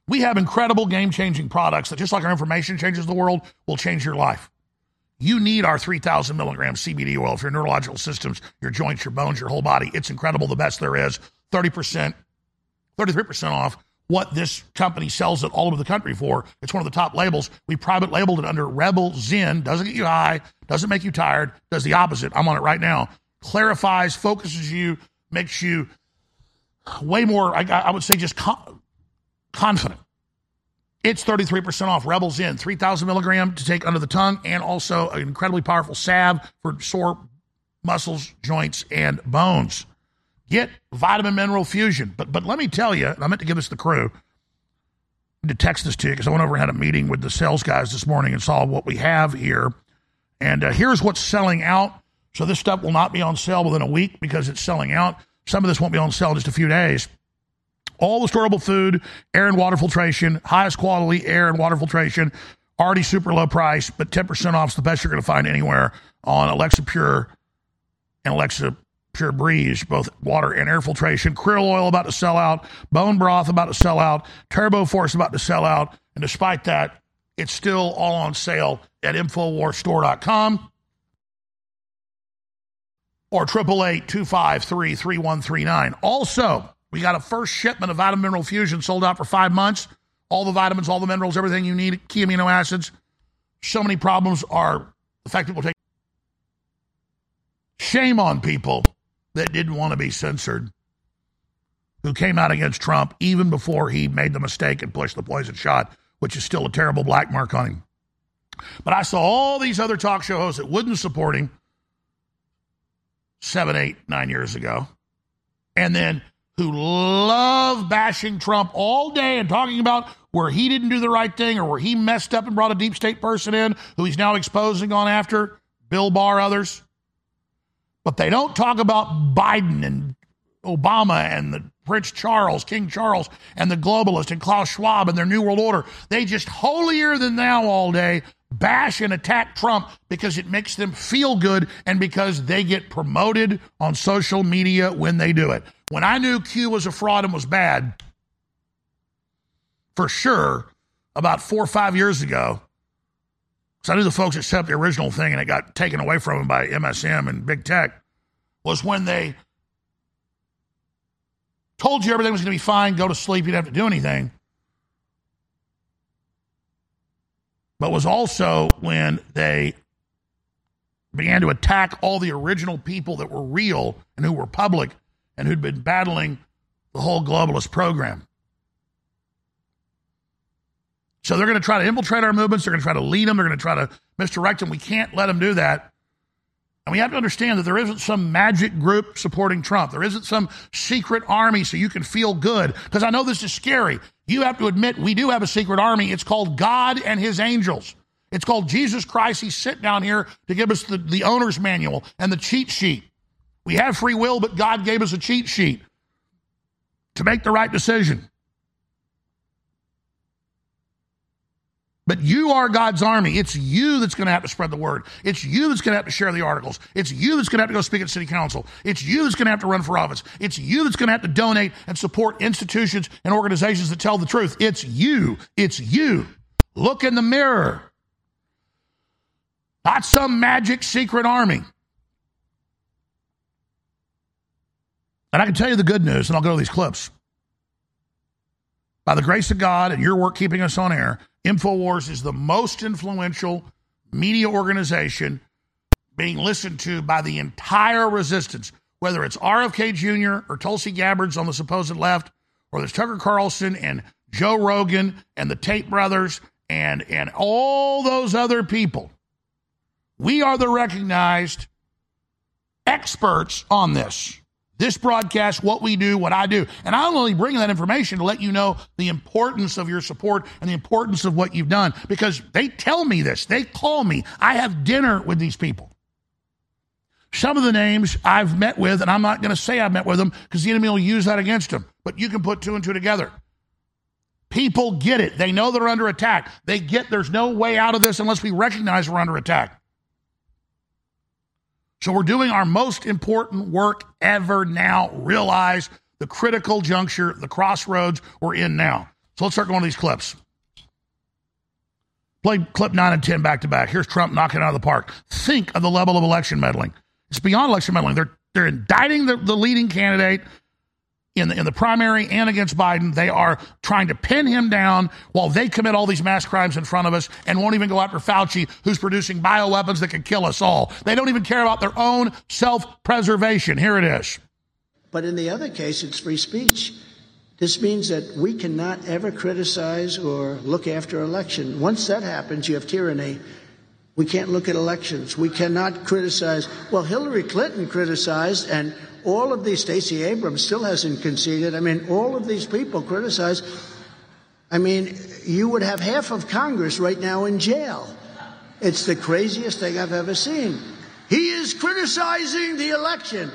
We have incredible game changing products that, just like our information changes the world, will change your life. You need our 3,000 milligram CBD oil for your neurological systems, your joints, your bones, your whole body. It's incredible, the best there is. 30%, 33% off what this company sells it all over the country for. It's one of the top labels. We private labeled it under Rebel Zen. Doesn't get you high, doesn't make you tired, does the opposite. I'm on it right now. Clarifies, focuses you, makes you way more, I, I would say, just con- confident. It's 33% off Rebel Zen, 3,000 milligram to take under the tongue, and also an incredibly powerful salve for sore muscles, joints, and bones. Get vitamin mineral fusion. But but let me tell you, I meant to give this to the crew. To text this to you because I went over and had a meeting with the sales guys this morning and saw what we have here. And uh, here's what's selling out. So this stuff will not be on sale within a week because it's selling out. Some of this won't be on sale in just a few days. All the storable food, air and water filtration, highest quality air and water filtration, already super low price, but 10% off is the best you're going to find anywhere on Alexa Pure and Alexa Pure Breeze, both water and air filtration. Krill oil about to sell out, bone broth about to sell out, Turbo Force about to sell out. And despite that, it's still all on sale at InfoWarsStore.com or 888-253-3139. Also, we got a first shipment of Vitamin Mineral Fusion sold out for five months. All the vitamins, all the minerals, everything you need, key amino acids. So many problems are the fact people take. Shame on people that didn't want to be censored, who came out against Trump even before he made the mistake and pushed the poison shot, which is still a terrible black mark on him. But I saw all these other talk show hosts that wouldn't support him seven, eight, nine years ago, and then who love bashing Trump all day and talking about where he didn't do the right thing or where he messed up and brought a deep state person in who he's now exposing on after, Bill Barr, others. But they don't talk about Biden and Obama and the Prince Charles, King Charles, and the globalist and Klaus Schwab and their New World Order. They just holier than thou all day bash and attack Trump because it makes them feel good and because they get promoted on social media when they do it. When I knew Q was a fraud and was bad, for sure, about four or five years ago, I knew the folks that the original thing and it got taken away from them by MSM and big tech, was when they told you everything was going to be fine, go to sleep, you didn't have to do anything. But was also when they began to attack all the original people that were real and who were public and who'd been battling the whole globalist program. So they're going to try to infiltrate our movements. They're going to try to lead them. They're going to try to misdirect them. We can't let them do that. And we have to understand that there isn't some magic group supporting Trump. There isn't some secret army so you can feel good. Because I know this is scary. You have to admit we do have a secret army. It's called God and his angels. It's called Jesus Christ. He's sitting down here to give us the, the owner's manual and the cheat sheet. We have free will, but God gave us a cheat sheet to make the right decision. But you are God's army. It's you that's going to have to spread the word. It's you that's going to have to share the articles. It's you that's going to have to go speak at city council. It's you that's going to have to run for office. It's you that's going to have to donate and support institutions and organizations that tell the truth. It's you. It's you. Look in the mirror. Not some magic secret army. And I can tell you the good news, and I'll go to these clips. By the grace of God and your work keeping us on air, InfoWars is the most influential media organization being listened to by the entire resistance, whether it's RFK Jr. or Tulsi Gabbard's on the supposed left, or there's Tucker Carlson and Joe Rogan and the Tate brothers and, and all those other people. We are the recognized experts on this. This broadcast, what we do, what I do. And I'm only bring that information to let you know the importance of your support and the importance of what you've done because they tell me this. They call me. I have dinner with these people. Some of the names I've met with, and I'm not going to say I've met with them because the enemy will use that against them, but you can put two and two together. People get it. They know they're under attack. They get there's no way out of this unless we recognize we're under attack. So we're doing our most important work ever now. Realize the critical juncture, the crossroads we're in now. So let's start going to these clips. Play clip nine and 10 back to back. Here's Trump knocking out of the park. Think of the level of election meddling. It's beyond election meddling. They're, they're indicting the, the leading candidate in the, in the primary and against Biden. They are trying to pin him down while they commit all these mass crimes in front of us and won't even go after Fauci, who's producing bioweapons that could kill us all. They don't even care about their own self preservation. Here it is. But in the other case, it's free speech. This means that we cannot ever criticize or look after election. Once that happens, you have tyranny. We can't look at elections. We cannot criticize. Well, Hillary Clinton criticized, and all of these, Stacey Abrams still hasn't conceded. I mean, all of these people criticize. I mean, you would have half of Congress right now in jail. It's the craziest thing I've ever seen. He is criticizing the election.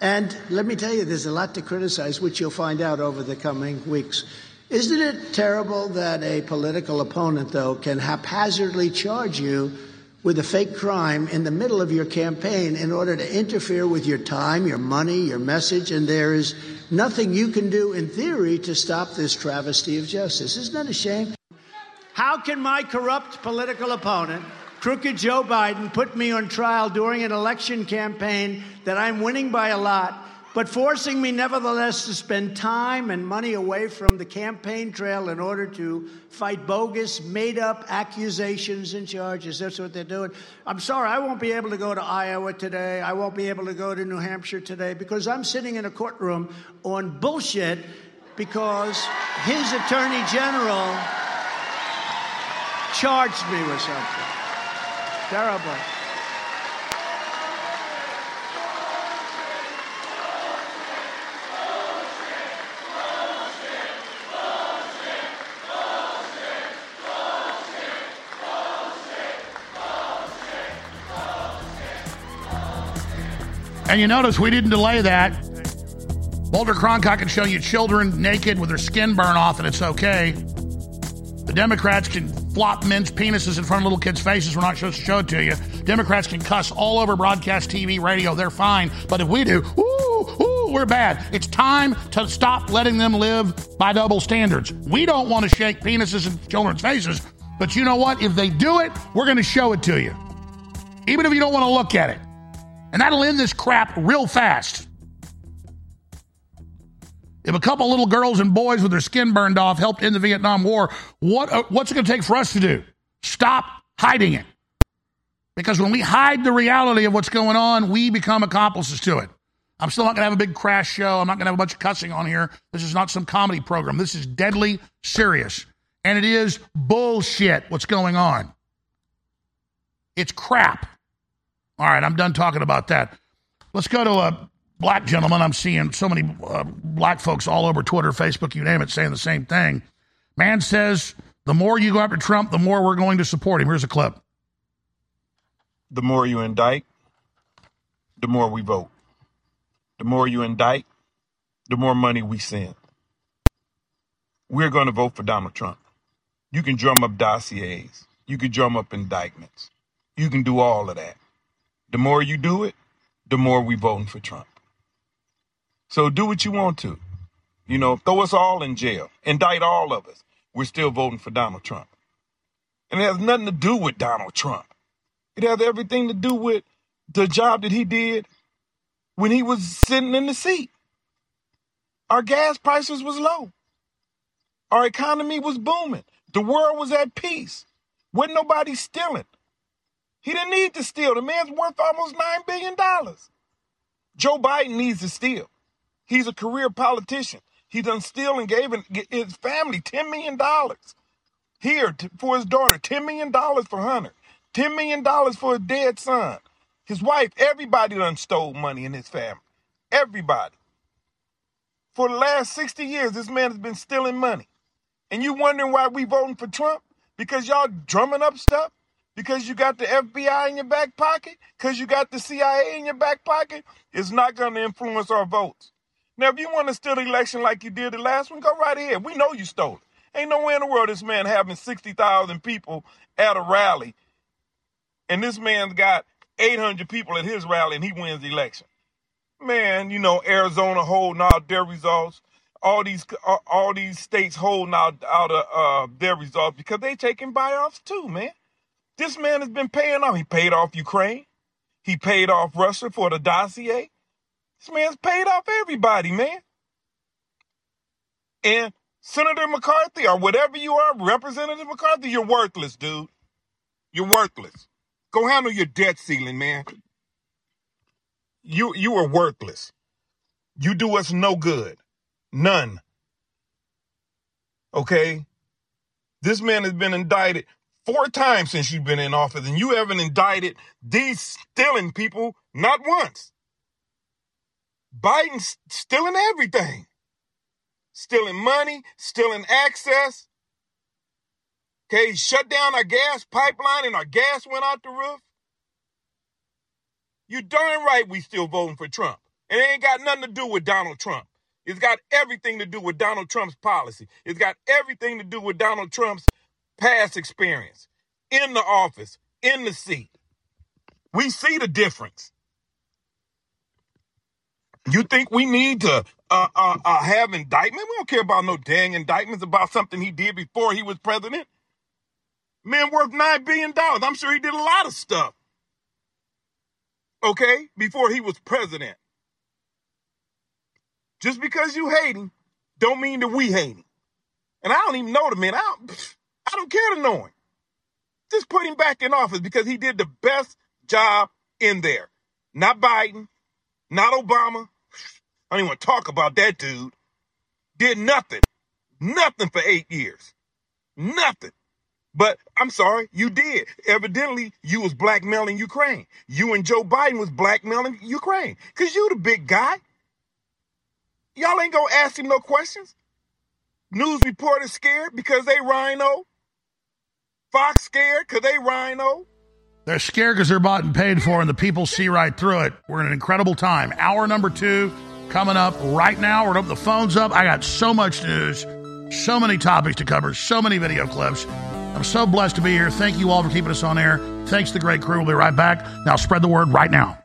And let me tell you, there's a lot to criticize, which you'll find out over the coming weeks. Isn't it terrible that a political opponent, though, can haphazardly charge you with a fake crime in the middle of your campaign in order to interfere with your time, your money, your message, and there is nothing you can do in theory to stop this travesty of justice? Isn't that a shame? How can my corrupt political opponent, crooked Joe Biden, put me on trial during an election campaign that I'm winning by a lot, but forcing me nevertheless to spend time and money away from the campaign trail in order to fight bogus, made up accusations and charges? That's what they're doing. I'm sorry, I won't be able to go to Iowa today. I won't be able to go to New Hampshire today because I'm sitting in a courtroom on bullshit because his attorney general charged me with something. Terrible. And you notice we didn't delay that. Walter Cronkite can show you children naked with their skin burn off and it's okay. The Democrats can flop men's penises in front of little kids' faces. We're not supposed to show it to you. Democrats can cuss all over broadcast TV, radio. They're fine. But if we do, ooh, ooh, we're bad. It's time to stop letting them live by double standards. We don't want to shake penises in children's faces, but you know what? If they do it, we're going to show it to you. Even if you don't want to look at it. And that'll end this crap real fast. If a couple little girls and boys with their skin burned off helped end the Vietnam War, what, uh, what's it going to take for us to do? Stop hiding it. Because when we hide the reality of what's going on, we become accomplices to it. I'm still not going to have a big crash show. I'm not going to have a bunch of cussing on here. This is not some comedy program. This is deadly serious. And it is bullshit what's going on. It's crap. All right, I'm done talking about that. Let's go to a black gentleman. I'm seeing so many uh, black folks all over Twitter, Facebook, you name it, saying the same thing. Man says the more you go after Trump, the more we're going to support him. Here's a clip. the more you indict, the more we vote. The more you indict, the more money we send. We're going to vote for Donald Trump. You can drum up dossiers. You can drum up indictments. You can do all of that. The more you do it, the more we voting for Trump. So do what you want to. You know, throw us all in jail. Indict all of us. We're still voting for Donald Trump. And it has nothing to do with Donald Trump. It has everything to do with the job that he did when he was sitting in the seat. Our gas prices was low. Our economy was booming. The world was at peace. Wasn't nobody stealing. He didn't need to steal. The man's worth almost $9 billion. Joe Biden needs to steal. He's a career politician. He done steal and gave his family $10 million. Here for his daughter, $10 million for Hunter, $10 million for his dead son. His wife, everybody done stole money in his family. Everybody. For the last 60 years, this man has been stealing money. And you wondering why we voting for Trump? Because y'all drumming up stuff? Because you got the FBI in your back pocket? Because you got the CIA in your back pocket? It's not going to influence our votes. Now, if you want to steal the election like you did the last one, go right ahead. We know you stole it. Ain't nowhere in the world this man having 60,000 people at a rally, and this man's got 800 people at his rally, and he wins the election. Man, you know, Arizona holding out their results. All these all- these states holding out out of uh, their results because they taking buyoffs too, man. This man has been paying off. He paid off Ukraine. He paid off Russia for the dossier. This man's paid off everybody, man. And Senator McCarthy, or whatever you are, Representative McCarthy, you're worthless, dude. You're worthless. Go handle your debt ceiling, man. You you are worthless. You do us no good. None. Okay? This man has been indicted four times since you've been in office, and you haven't indicted these stealing people not once. Biden's stealing everything. Stealing money, stealing access. Okay, he shut down our gas pipeline and our gas went out the roof. You darn right we still voting for Trump. And it ain't got nothing to do with Donald Trump. It's got everything to do with Donald Trump's policy. It's got everything to do with Donald Trump's past experience in the office, in the seat. We see the difference. You think we need to uh, uh, uh, have indictment? We don't care about no dang indictments about something he did before he was president. Man worth nine billion dollars. I'm sure he did a lot of stuff. Okay, before he was president. Just because you hate him, don't mean that we hate him. And I don't even know the man. I don't, I don't care to know him. Just put him back in office because he did the best job in there. Not Biden, not Obama. I don't even want to talk about that dude. Did nothing. Nothing for eight years. Nothing. But I'm sorry, you did. Evidently, you was blackmailing Ukraine. You and Joe Biden was blackmailing Ukraine. Cause you the big guy. Y'all ain't gonna ask him no questions. News reporters scared because they RINO. Fox scared because they RINO. They're scared because they're bought and paid for, and the people see right through it. We're in an incredible time. Hour number two coming up right now. We're open the phones up. I got so much news, so many topics to cover, so many video clips. I'm so blessed to be here. Thank you all for keeping us on air. Thanks to the great crew. We'll be right back. Now, spread the word right now.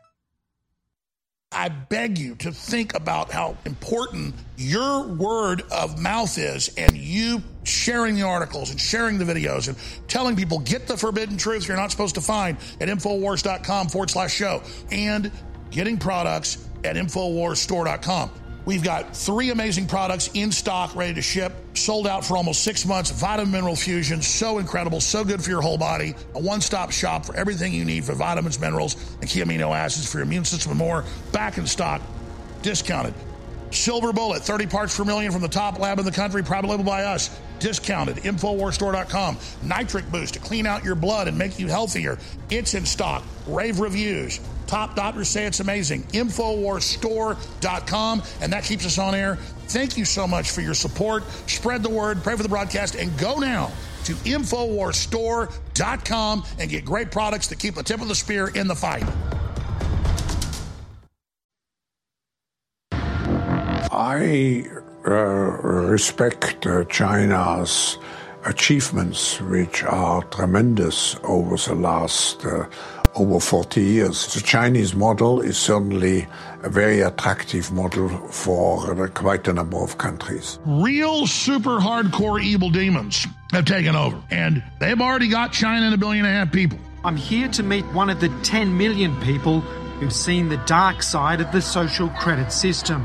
I beg you to think about how important your word of mouth is and you sharing the articles and sharing the videos and telling people get the forbidden truth you're not supposed to find at Infowars.com forward slash show and getting products at InfoWarsStore.com. We've got three amazing products in stock, ready to ship, sold out for almost six months. Vitamin Mineral Fusion, so incredible, so good for your whole body. A one stop shop for everything you need for vitamins, minerals, and key amino acids for your immune system and more. Back in stock, discounted. Silver Bullet, 30 parts per million from the top lab in the country, private label by us. Discounted. InfowarsStore.com. Nitric Boost to clean out your blood and make you healthier. It's in stock. Rave reviews. Top doctors say it's amazing. InfowarsStore.com. And that keeps us on air. Thank you so much for your support. Spread the word, pray for the broadcast, and go now to InfowarsStore.com and get great products to keep the tip of the spear in the fight. I uh, respect uh, China's achievements, which are tremendous over the last uh, over 40 years. The Chinese model is certainly a very attractive model for uh, quite a number of countries. Real super hardcore evil demons have taken over, and they've already got China and a billion and a half people. I'm here to meet one of the 10 million people who've seen the dark side of the social credit system.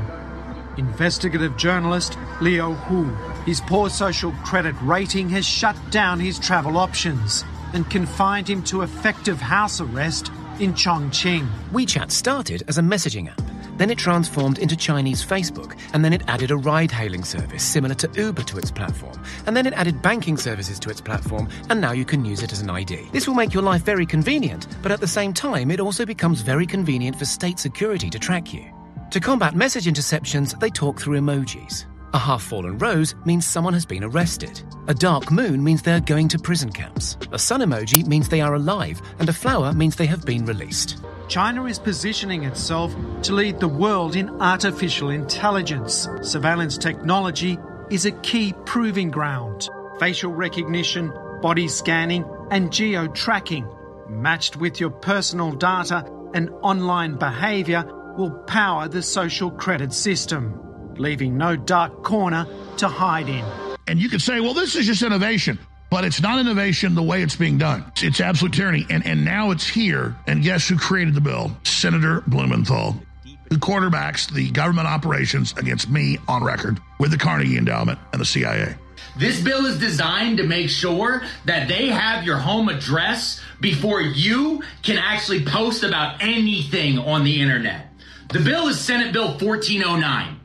Investigative journalist Liu Hu. His poor social credit rating has shut down his travel options and confined him to effective house arrest in Chongqing. WeChat started as a messaging app. Then it transformed into Chinese Facebook, and then it added a ride hailing service similar to Uber to its platform. And then it added banking services to its platform, and now you can use it as an ID. This will make your life very convenient, but at the same time, it also becomes very convenient for state security to track you. To combat message interceptions, they talk through emojis. A half fallen rose means someone has been arrested. A dark moon means they are going to prison camps. A sun emoji means they are alive, and a flower means they have been released. China is positioning itself to lead the world in artificial intelligence. Surveillance technology is a key proving ground. Facial recognition, body scanning, and geo tracking, matched with your personal data and online behavior, will power the social credit system, leaving no dark corner to hide in. And you could say, well, this is just innovation. But it's not innovation the way it's being done. It's absolute tyranny. And, and now it's here. And guess who created the bill? Senator Blumenthal, who quarterbacks the government operations against me on record with the Carnegie Endowment and the CIA. This bill is designed to make sure that they have your home address before you can actually post about anything on the internet. The bill is Senate Bill 1409.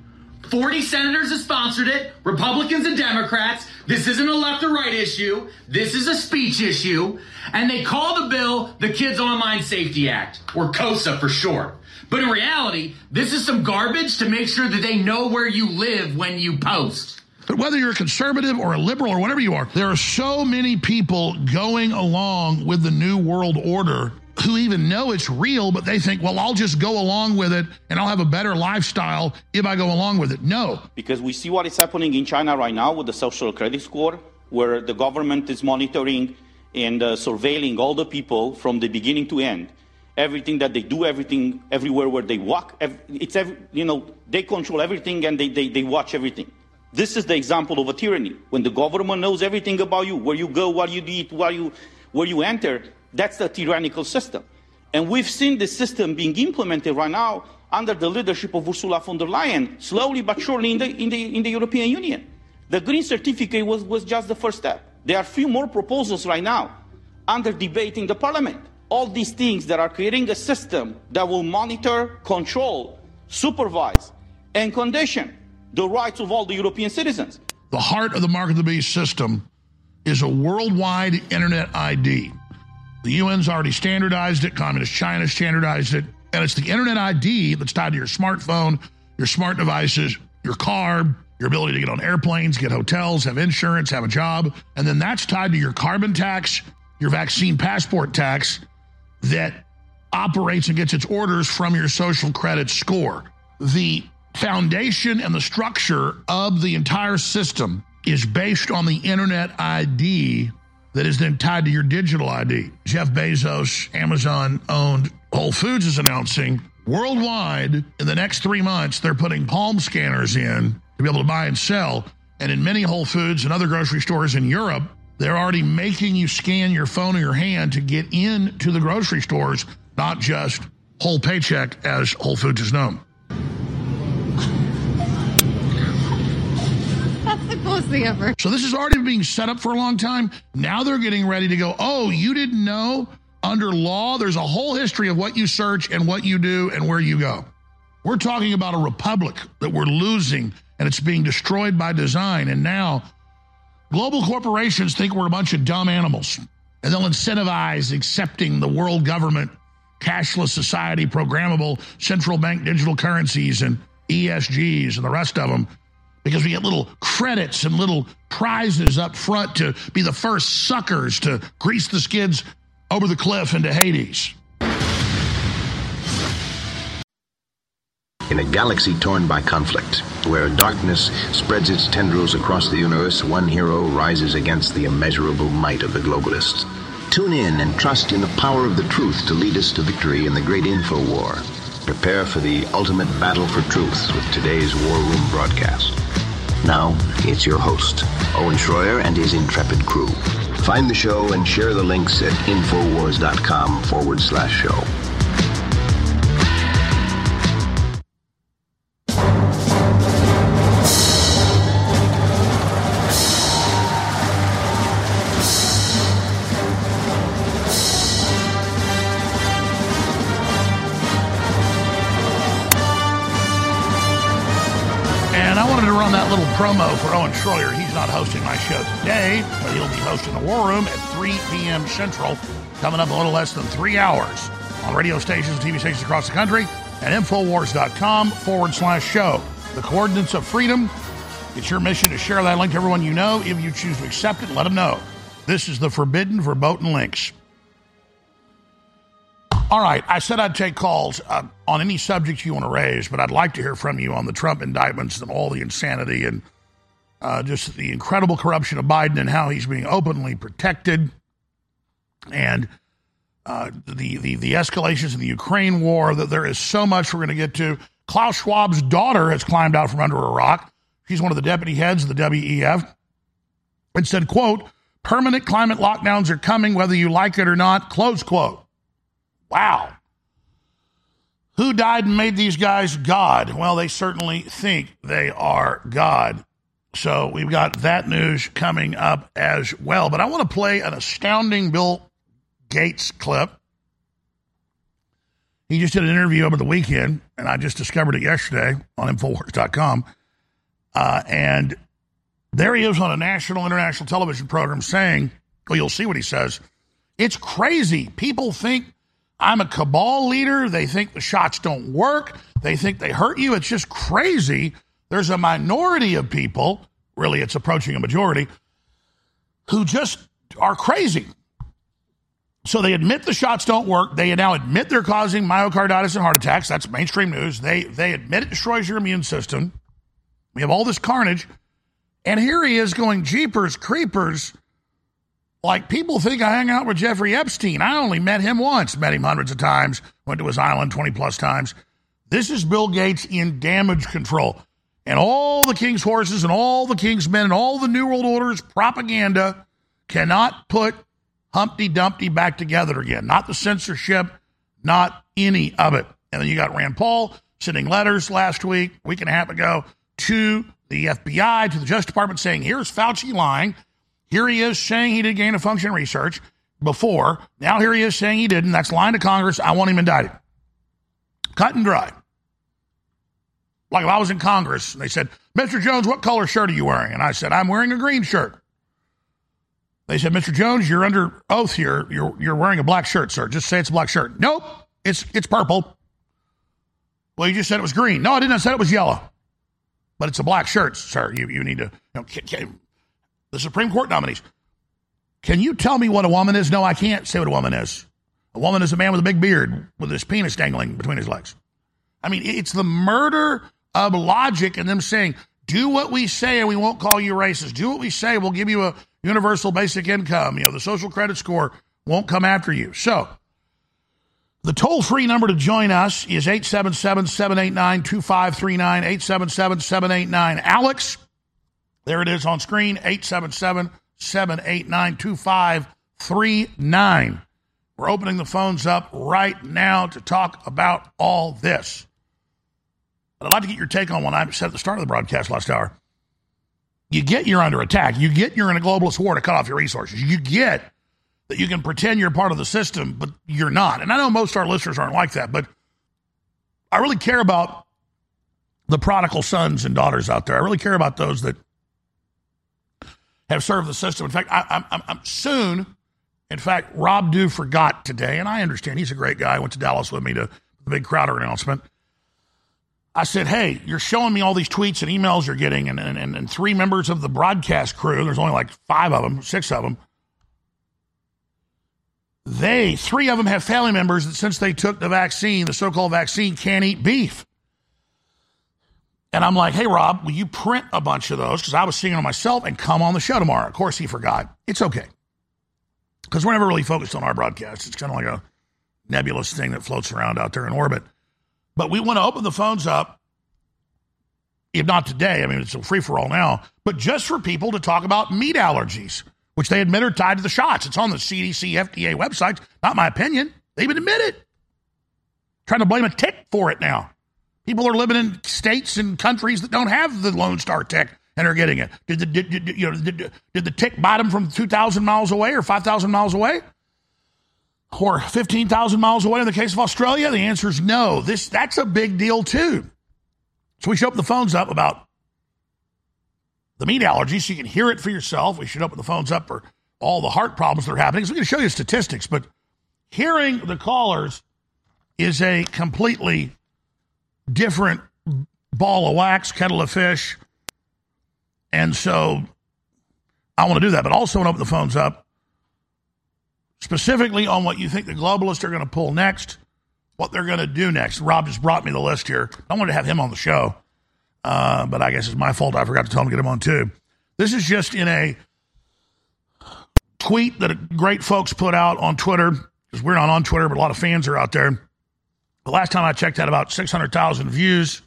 40 senators have sponsored it, Republicans and Democrats. This isn't a left or right issue. This is a speech issue. And they call the bill the Kids Online Safety Act, or KOSA for short. But in reality, this is some garbage to make sure that they know where you live when you post. But whether you're a conservative or a liberal or whatever you are, there are so many people going along with the New World Order who even know it's real, but they think, well, I'll just go along with it and I'll have a better lifestyle if I go along with it. No. Because we see what is happening in China right now with the social credit score, where the government is monitoring and uh, surveilling all the people from the beginning to end. Everything that they do, everything, everywhere where they walk, it's every, you know, they control everything and they, they, they watch everything. This is the example of a tyranny. When the government knows everything about you, where you go, what you eat, where you, where you enter, that's the tyrannical system. And we've seen this system being implemented right now under the leadership of Ursula von der Leyen, slowly but surely in the, in the, in the European Union. The green certificate was, was just the first step. There are a few more proposals right now under debate in the parliament. All these things that are creating a system that will monitor, control, supervise, and condition the rights of all the European citizens. The heart of the mark of the beast system is a worldwide internet ID. The UN's already standardized it, Communist China standardized it, and it's the internet ID that's tied to your smartphone, your smart devices, your car, your ability to get on airplanes, get hotels, have insurance, have a job, and then that's tied to your carbon tax, your vaccine passport tax that operates and gets its orders from your social credit score. The foundation and the structure of the entire system is based on the internet ID that is then tied to your digital ID. Jeff Bezos, Amazon owned Whole Foods is announcing worldwide in the next three months, they're putting palm scanners in to be able to buy and sell. And in many Whole Foods and other grocery stores in Europe, they're already making you scan your phone or your hand to get into the grocery stores, not just whole paycheck as Whole Foods is known. Coolest thing ever. So this is already being set up for a long time. Now they're getting ready to go, oh, you didn't know? Under law, there's a whole history of what you search and what you do and where you go. We're talking about a republic that we're losing and it's being destroyed by design. And now global corporations think we're a bunch of dumb animals and they'll incentivize accepting the world government, cashless society, programmable central bank digital currencies and ESGs and the rest of them because we get little credits and little prizes up front to be the first suckers to grease the skids over the cliff into Hades. In a galaxy torn by conflict, where darkness spreads its tendrils across the universe, one hero rises against the immeasurable might of the globalists. Tune in and trust in the power of the truth to lead us to victory in the great info war. Prepare for the ultimate battle for truth with today's War Room broadcast. Now, it's your host, Owen Schroyer and his intrepid crew. Find the show and share the links at Infowars.com forward slash show. Promo for Owen Schroyer. He's not hosting my show today, but he'll be hosting the War Room at 3 p.m. Central, coming up a little less than three hours on radio stations and TV stations across the country at Infowars.com forward slash show. The coordinates of freedom. It's your mission to share that link to everyone you know. If you choose to accept it, let them know. This is the forbidden verboten links. All right, I said I'd take calls uh, on any subject you want to raise, but I'd like to hear from you on the Trump indictments and all the insanity and uh, just the incredible corruption of Biden and how he's being openly protected, and uh, the, the the escalations in the Ukraine war. That there is so much we're going to get to. Klaus Schwab's daughter has climbed out from under a rock. She's one of the deputy heads of the WEF, and said, "quote Permanent climate lockdowns are coming, whether you like it or not." Close quote. Wow. Who died and made these guys God? Well, they certainly think they are God. So we've got that news coming up as well. But I want to play an astounding Bill Gates clip. He just did an interview over the weekend, and I just discovered it yesterday on Infowars.com. Uh, and there he is on a national, international television program saying, well, you'll see what he says. It's crazy. People think I'm a cabal leader. They think the shots don't work. They think they hurt you. It's just crazy. There's a minority of people, really, it's approaching a majority, who just are crazy. So they admit the shots don't work. They now admit they're causing myocarditis and heart attacks. That's mainstream news. They they admit it destroys your immune system. We have all this carnage. And here he is going, Jeepers, creepers. Like people think I hang out with Jeffrey Epstein. I only met him once, met him hundreds of times, went to his island 20 plus times. This is Bill Gates in damage control. And all the king's horses and all the king's men and all the New World Order's propaganda cannot put Humpty Dumpty back together again. Not the censorship, not any of it. And then you got Rand Paul sending letters last week, week and a half ago, to the FBI, to the Justice Department saying, here's Fauci lying. Here he is saying he did gain of function research before. Now here he is saying he didn't. That's lying to Congress. I want him indicted. Cut and dry. Like if I was in Congress and they said, Mr. Jones, what color shirt are you wearing? And I said, I'm wearing a green shirt. They said, Mr. Jones, you're under oath here. You're, you're wearing a black shirt, sir. Just say it's a black shirt. Nope, it's, it's purple. Well, you just said it was green. No, I didn't. I said it was yellow. But it's a black shirt, sir. You, you need to, you know, the Supreme Court nominees. Can you tell me what a woman is? No, I can't say what a woman is. A woman is a man with a big beard with his penis dangling between his legs. I mean, it's the murder of logic and them saying, do what we say and we won't call you racist. Do what we say, we'll give you a universal basic income, you know, the social credit score won't come after you. So, the toll free number to join us is 877 789 2539. 877 789 Alex. There it is on screen 877 789 2539. We're opening the phones up right now to talk about all this. But I'd like to get your take on what I said at the start of the broadcast last hour. You get you're under attack. You get you're in a globalist war to cut off your resources. You get that you can pretend you're part of the system, but you're not. And I know most of our listeners aren't like that, but I really care about the prodigal sons and daughters out there. I really care about those that have served the system. In fact, I, am I'm soon. In fact, Rob Dew forgot today, and I understand he's a great guy. Went to Dallas with me to the big Crowder announcement. I said, Hey, you're showing me all these tweets and emails you're getting, and, and, and three members of the broadcast crew, there's only like five of them, six of them. They, three of them have family members that since they took the vaccine, the so called vaccine, can't eat beef. And I'm like, hey, Rob, will you print a bunch of those? Because I was seeing them myself and come on the show tomorrow. Of course, he forgot. It's okay. Because we're never really focused on our broadcast. It's kind of like a nebulous thing that floats around out there in orbit. But we want to open the phones up, if not today, I mean, it's a free for all now, but just for people to talk about meat allergies, which they admit are tied to the shots. It's on the CDC, FDA websites. Not my opinion. They even admit it. Trying to blame a tick for it now. People are living in states and countries that don't have the Lone Star tick and are getting it. Did the, did, did, you know, did, did the tick bite them from 2,000 miles away or 5,000 miles away? or 15,000 miles away in the case of Australia? The answer is no. This that's a big deal too. So we should open the phones up about the meat allergy so you can hear it for yourself. We should open the phones up for all the heart problems that are happening. So we can show you statistics, but hearing the callers is a completely different ball of wax, kettle of fish. And so I want to do that, but also open the phones up specifically on what you think the globalists are going to pull next, what they're going to do next. Rob just brought me the list here. I wanted to have him on the show, uh, but I guess it's my fault. I forgot to tell him to get him on too. This is just in a tweet that great folks put out on Twitter because we're not on Twitter, but a lot of fans are out there. The last time I checked, had about 600,000 views.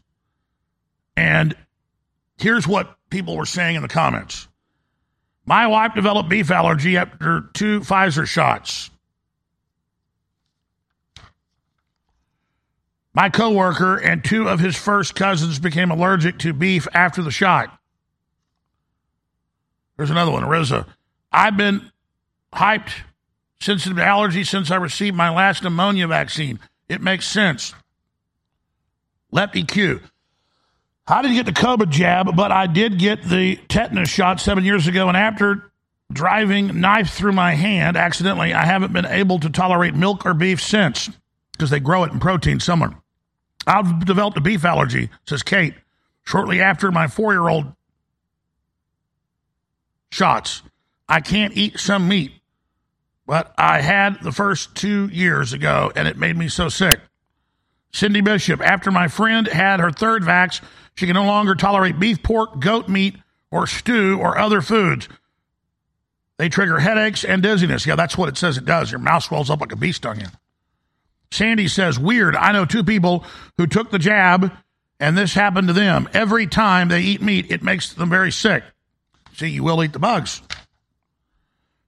And here's what people were saying in the comments. My wife developed beef allergy after two Pfizer shots. My coworker and two of his first cousins became allergic to beef after the shot. There's another one, Riza. I've been hyped sensitive to allergy since I received my last pneumonia vaccine. It makes sense. Lefty Q. I didn't get the COVID jab, but I did get the tetanus shot seven years ago. And after driving knife through my hand accidentally, I haven't been able to tolerate milk or beef since because they grow it in protein somewhere. I've developed a beef allergy, says Kate, shortly after my four year old shots. I can't eat some meat, but I had the first two years ago and it made me so sick. Cindy Bishop, after my friend had her third vax, she can no longer tolerate beef, pork, goat meat, or stew or other foods. They trigger headaches and dizziness. Yeah, that's what it says it does. Your mouth swells up like a bee stung you. Sandy says, weird. I know two people who took the jab and this happened to them. Every time they eat meat, it makes them very sick. See, you will eat the bugs.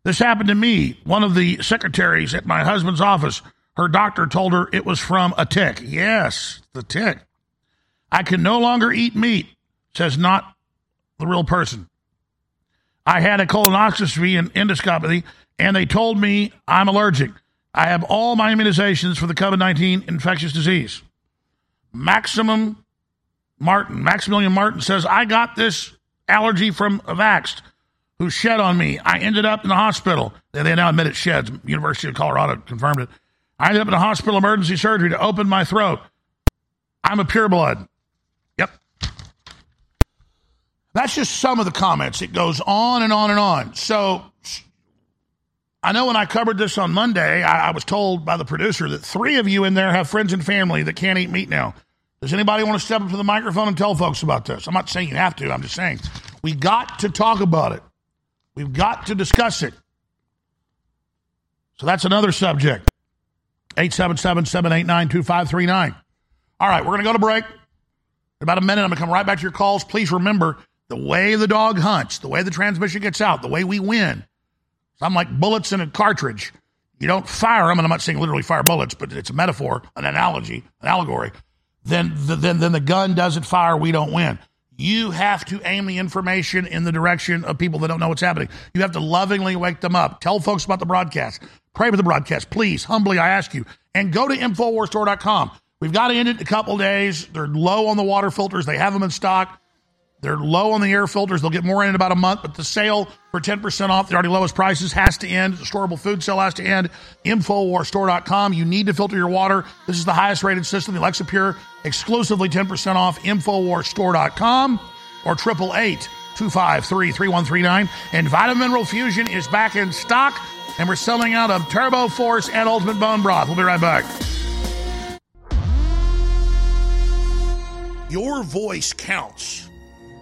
This happened to me. One of the secretaries at my husband's office, her doctor told her it was from a tick. Yes, the tick. I can no longer eat meat, says not the real person. I had a colonoscopy and endoscopy, and they told me I'm allergic. I have all my immunizations for the COVID 19 infectious disease. Maximum Martin, Maximilian Martin says, I got this allergy from a vaxxed who shed on me. I ended up in the hospital. They, now admit it sheds. University of Colorado confirmed it. I ended up in a hospital emergency surgery to open my throat. I'm a pureblood. Yep. That's just some of the comments. It goes on and on and on. So I know when I covered this on Monday, I, I, was told by the producer that three of you in there have friends and family that can't eat meat now. Does anybody want to step up to the microphone and tell folks about this? I'm not saying you have to. I'm just saying we got to talk about it. We've got to discuss it. So that's another subject. 877 789 2539. All right, we're going to go to break. In about a minute, I'm going to come right back to your calls. Please remember the way the dog hunts, the way the transmission gets out, the way we win. I'm like bullets in a cartridge. You don't fire them, and I'm not saying literally fire bullets, but it's a metaphor, an analogy, an allegory. Then the, then, then the gun doesn't fire, we don't win. You have to aim the information in the direction of people that don't know what's happening. You have to lovingly wake them up. Tell folks about the broadcast. Pray for the broadcast. Please, humbly, I ask you. And go to InfoWarsStore.com. We've got to end it in a couple days. They're low on the water filters. They have them in stock. They're low on the air filters. They'll get more in in about a month, but the sale for 10% off the already lowest prices has to end. The storable food sale has to end. InfowarsStore.com. You need to filter your water. This is the highest rated system, the Alexa Pure, exclusively 10% off. InfowarsStore.com or 888 253 3139. And Vitamin Mineral Fusion is back in stock, and we're selling out of Turbo Force and Ultimate Bone Broth. We'll be right back. Your voice counts.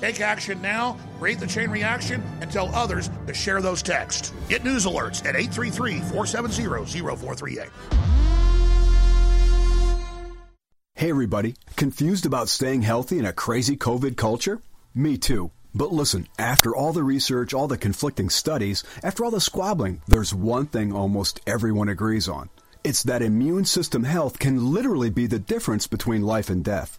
Take action now, create the chain reaction, and tell others to share those texts. Get news alerts at 833 470 0438. Hey, everybody. Confused about staying healthy in a crazy COVID culture? Me too. But listen, after all the research, all the conflicting studies, after all the squabbling, there's one thing almost everyone agrees on. It's that immune system health can literally be the difference between life and death.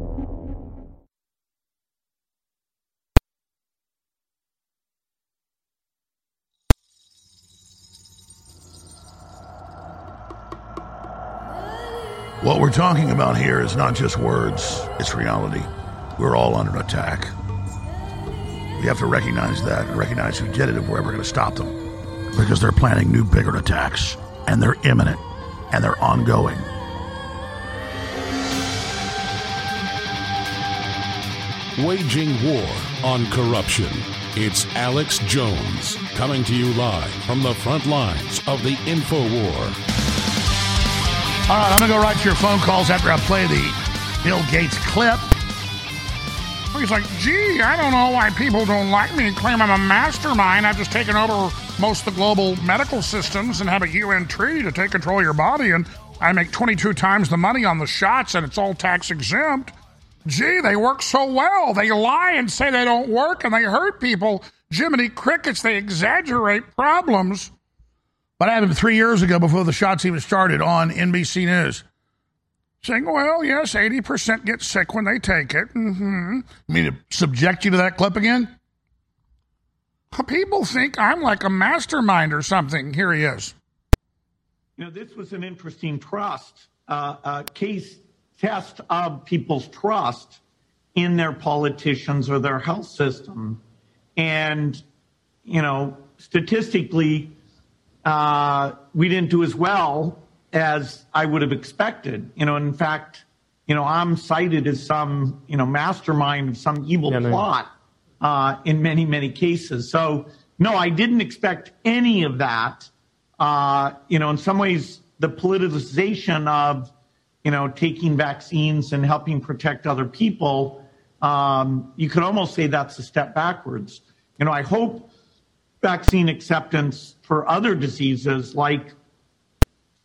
What we're talking about here is not just words, it's reality. We're all under attack. We have to recognize that and recognize who did it if we're ever going to stop them. Because they're planning new, bigger attacks, and they're imminent, and they're ongoing. Waging war on corruption. It's Alex Jones coming to you live from the front lines of the info war. All right, I'm going to go right to your phone calls after I play the Bill Gates clip. He's like, gee, I don't know why people don't like me. Claim I'm a mastermind. I've just taken over most of the global medical systems and have a UN treaty to take control of your body. And I make 22 times the money on the shots and it's all tax exempt. Gee, they work so well. They lie and say they don't work and they hurt people. Jiminy Crickets, they exaggerate problems. But I had him three years ago before the shots even started on NBC News. Saying, well, yes, 80% get sick when they take it. Mm-hmm. I mean, to subject you to that clip again? People think I'm like a mastermind or something. Here he is. You know, this was an interesting trust uh, uh, case test of people's trust in their politicians or their health system. And, you know, statistically, uh, we didn't do as well as I would have expected. You know, in fact, you know, I'm cited as some, you know, mastermind of some evil plot uh, in many, many cases. So, no, I didn't expect any of that. Uh, you know, in some ways, the politicization of, you know, taking vaccines and helping protect other people, um, you could almost say that's a step backwards. You know, I hope vaccine acceptance for other diseases like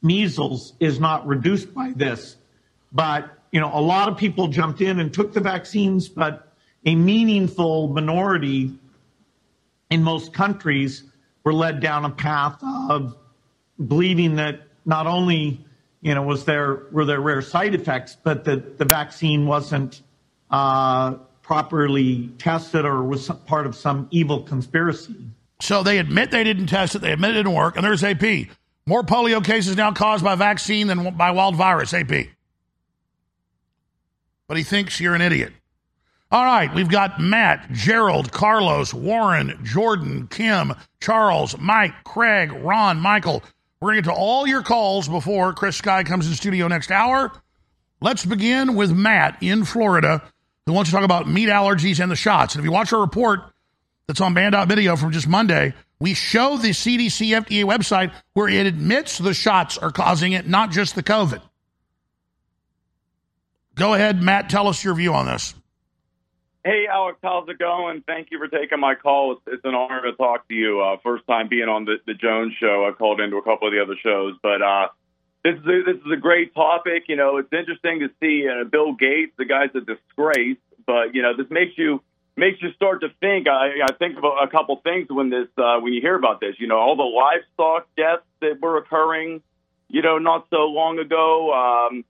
measles is not reduced by this. But, you know, a lot of people jumped in and took the vaccines, but a meaningful minority in most countries were led down a path of believing that not only you know was there were there rare side effects, but that the vaccine wasn't uh, properly tested or was part of some evil conspiracy. So they admit they didn't test it. They admit it didn't work. And there's AP. More polio cases now caused by vaccine than by wild virus. AP. But he thinks you're an idiot. All right, we've got Matt, Gerald, Carlos, Warren, Jordan, Kim, Charles, Mike, Craig, Ron, Michael. We're going to get to all your calls before Chris Sky comes in studio next hour. Let's begin with Matt in Florida, who wants to talk about meat allergies and the shots. And if you watch our report that's on Banned.Video from just Monday, we show the CDC FDA website where it admits the shots are causing it, not just the COVID. Go ahead, Matt. Tell us your view on this. Hey, Alex, how's it going? Thank you for taking my call. It's, it's an honor to talk to you. Uh, first time being on the, the Jones show. I called into a couple of the other shows, but uh, this is a, this is a great topic. You know, it's interesting to see uh, Bill Gates. The guy's a disgrace, but you know, this makes you makes you start to think. I, I think about a couple things when this uh, when you hear about this. You know, all the livestock deaths that were occurring. You know, not so long ago. Um,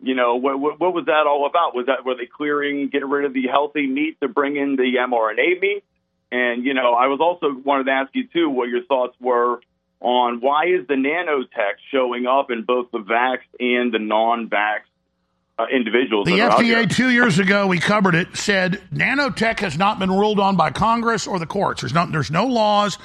you know, what, what, what was that all about? Was that were they clearing, getting rid of the healthy meat to bring in the mRNA meat? And you know, I was also wanted to ask you too what your thoughts were on why is the nanotech showing up in both the vax and the non-vax uh, individuals. The that are out FDA two years ago, we covered it, said nanotech has not been ruled on by Congress or the courts. There's no, there's no laws,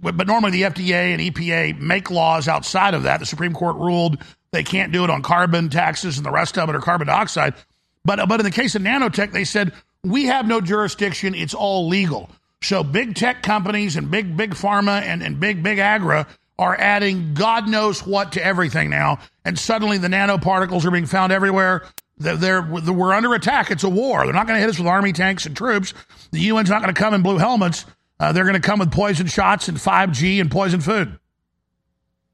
but but normally the FDA and EPA make laws outside of that. The Supreme Court ruled they can't do it on carbon taxes and the rest of it or carbon dioxide. But but in the case of nanotech, they said we have no jurisdiction. It's all legal. So big tech companies and big big pharma and, and big big agra are adding God knows what to everything now, and suddenly the nanoparticles are being found everywhere. They're, they're we're under attack. It's a war. They're not going to hit us with army tanks and troops. The UN's not going to come in blue helmets. Uh, they're going to come with poison shots and 5G and poison food.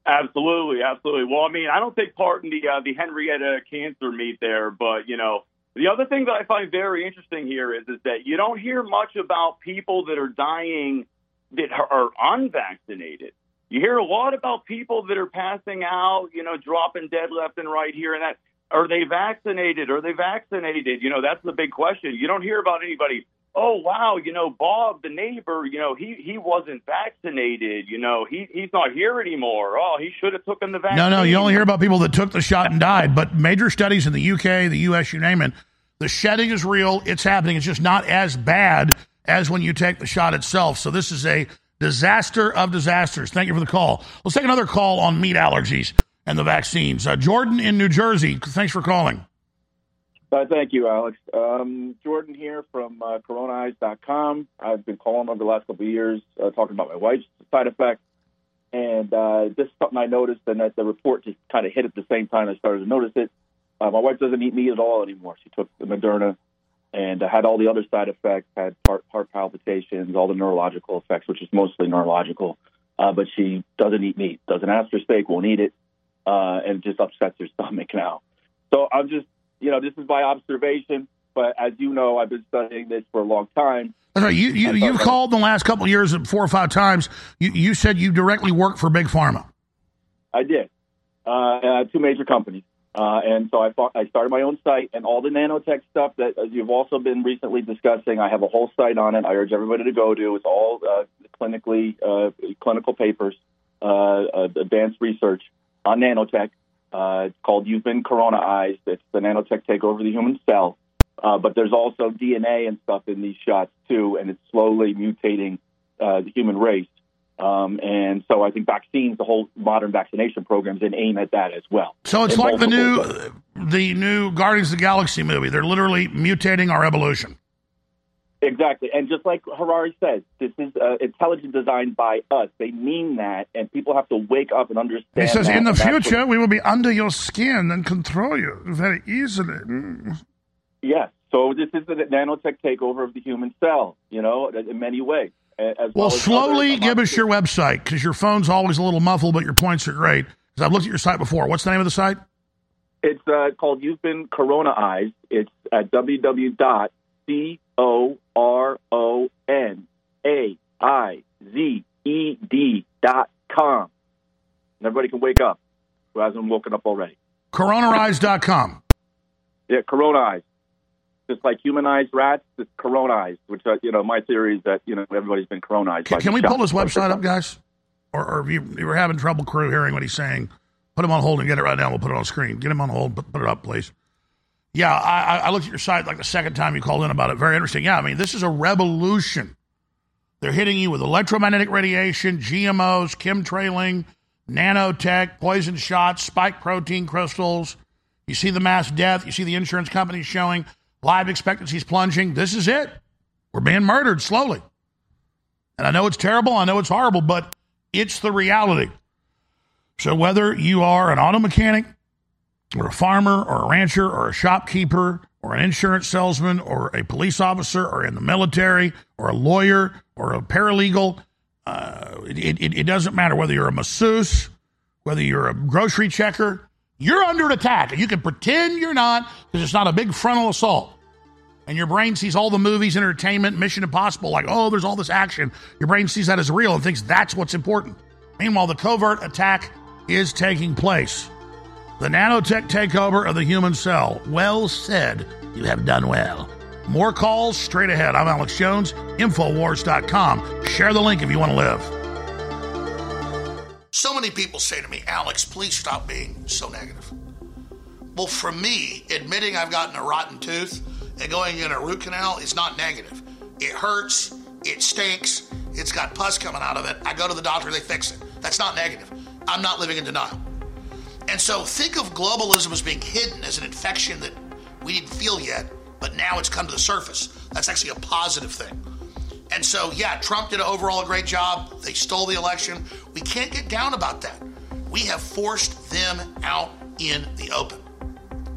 Absolutely, absolutely. Well, I mean, I don't take part in the uh, the Henrietta cancer meat there, but you know, the other thing that I find very interesting here is is that you don't hear much about people that are dying that are unvaccinated. You hear a lot about people that are passing out, you know, dropping dead left and right here and that. Are they vaccinated? Are they vaccinated? You know, that's the big question. You don't hear about anybody. Oh wow, you know, Bob, the neighbor, you know, he he wasn't vaccinated. You know, he he's not here anymore. Oh, he should have taken the vaccine. No, no, you only hear about people that took the shot and died. But major studies in the UK, the US, you name it, the shedding is real. It's happening. It's just not as bad as when you take the shot itself. So this is a disaster of disasters. Thank you for the call. Let's take another call on meat allergies and the vaccines. Uh, Jordan in New Jersey, thanks for calling. Uh, thank you, Alex. Um, Jordan here from uh, Coronaized.com. I've been calling over the last couple of years, uh, talking about my wife's side effects, and uh, this is something I noticed, and that the report just kind of hit at the same time I started to notice it. Uh, my wife doesn't eat meat at all anymore. She took the Moderna and uh, had all the other side effects, had heart, heart palpitations, all the neurological effects, which is mostly neurological. Uh, but she doesn't eat meat, doesn't ask for steak, won't eat it, uh, and it just upsets her <laughs> stomach now. So I'm just, you know, this is my observation. But as you know, I've been studying this for a long time. You, you, you've called in the last couple of years four or five times. You, you said you directly work for Big Pharma. I did. Uh, two major companies. Uh, and so I, I started my own site and all the nanotech stuff that as you've also been recently discussing. I have a whole site on it. I urge everybody to go to. It's all uh, clinically uh, clinical papers, uh, uh, advanced research on nanotech. Uh, it's called You've Been Coronaized. It's the nanotech take over the human cell. Uh, but there's also DNA and stuff in these shots too, and it's slowly mutating uh, the human race. Um, and so I think vaccines, the whole modern vaccination programs, and aim at that as well. So it's like the new multiple- the new Guardians of the Galaxy movie. They're literally mutating our evolution. Exactly, and just like Harari says, this is uh, intelligent design by us. They mean that, and people have to wake up and understand. He says, in the that's what- future, we will be under your skin and control you very easily. Mm. Yes. So this is the nanotech takeover of the human cell. You know, in many ways. Well, well slowly give us your website because your phone's always a little muffled, but your points are great. Because I've looked at your site before. What's the name of the site? It's uh, called You've Been Coronaized. It's at www.c-o-r-o-n-a-i-z-e-d.com. And everybody can wake up who hasn't woken up already. Coronarise.com. Yeah, coronaized. Just like humanized rats, it's coronaized, which, uh, you know, my theory is that, you know, everybody's been coronized. Can, can we pull this website up, guys? Or, or if you, you were having trouble crew hearing what he's saying, put him on hold and get it right now. We'll put it on screen. Get him on hold. Put, put it up, please. Yeah, I, I- I looked at your site like the second time you called in about it. Very interesting. Yeah, I mean, this is a revolution. They're hitting you with electromagnetic radiation, GMOs, chemtrailing, nanotech, poison shots, spike protein crystals. You see the mass death. You see the insurance companies showing life expectancy is plunging. This is it. We're being murdered slowly. And I know it's terrible. I know it's horrible, but it's the reality. So whether you are an auto mechanic or a farmer or a rancher or a shopkeeper or an insurance salesman or a police officer or in the military or a lawyer or a paralegal, uh, it, it, it doesn't matter whether you're a masseuse, whether you're a grocery checker, you're under attack. And you can pretend you're not because it's not a big frontal assault. And your brain sees all the movies, entertainment, Mission Impossible, like, oh, there's all this action. Your brain sees that as real and thinks that's what's important. Meanwhile, the covert attack is taking place. The nanotech takeover of the human cell. Well said. You have done well. More calls straight ahead. I'm Alex Jones, Infowars.com. Share the link if you want to live. So many people say to me, Alex, please stop being so negative. Well, for me, admitting I've gotten a rotten tooth and going in a root canal is not negative. It hurts, it stinks, it's got pus coming out of it. I go to the doctor, they fix it. That's not negative. I'm not living in denial. And so think of globalism as being hidden as an infection that we didn't feel yet, but now it's come to the surface. That's actually a positive thing. And so, yeah, Trump did overall a great job. They stole the election. We can't get down about that. We have forced them out in the open.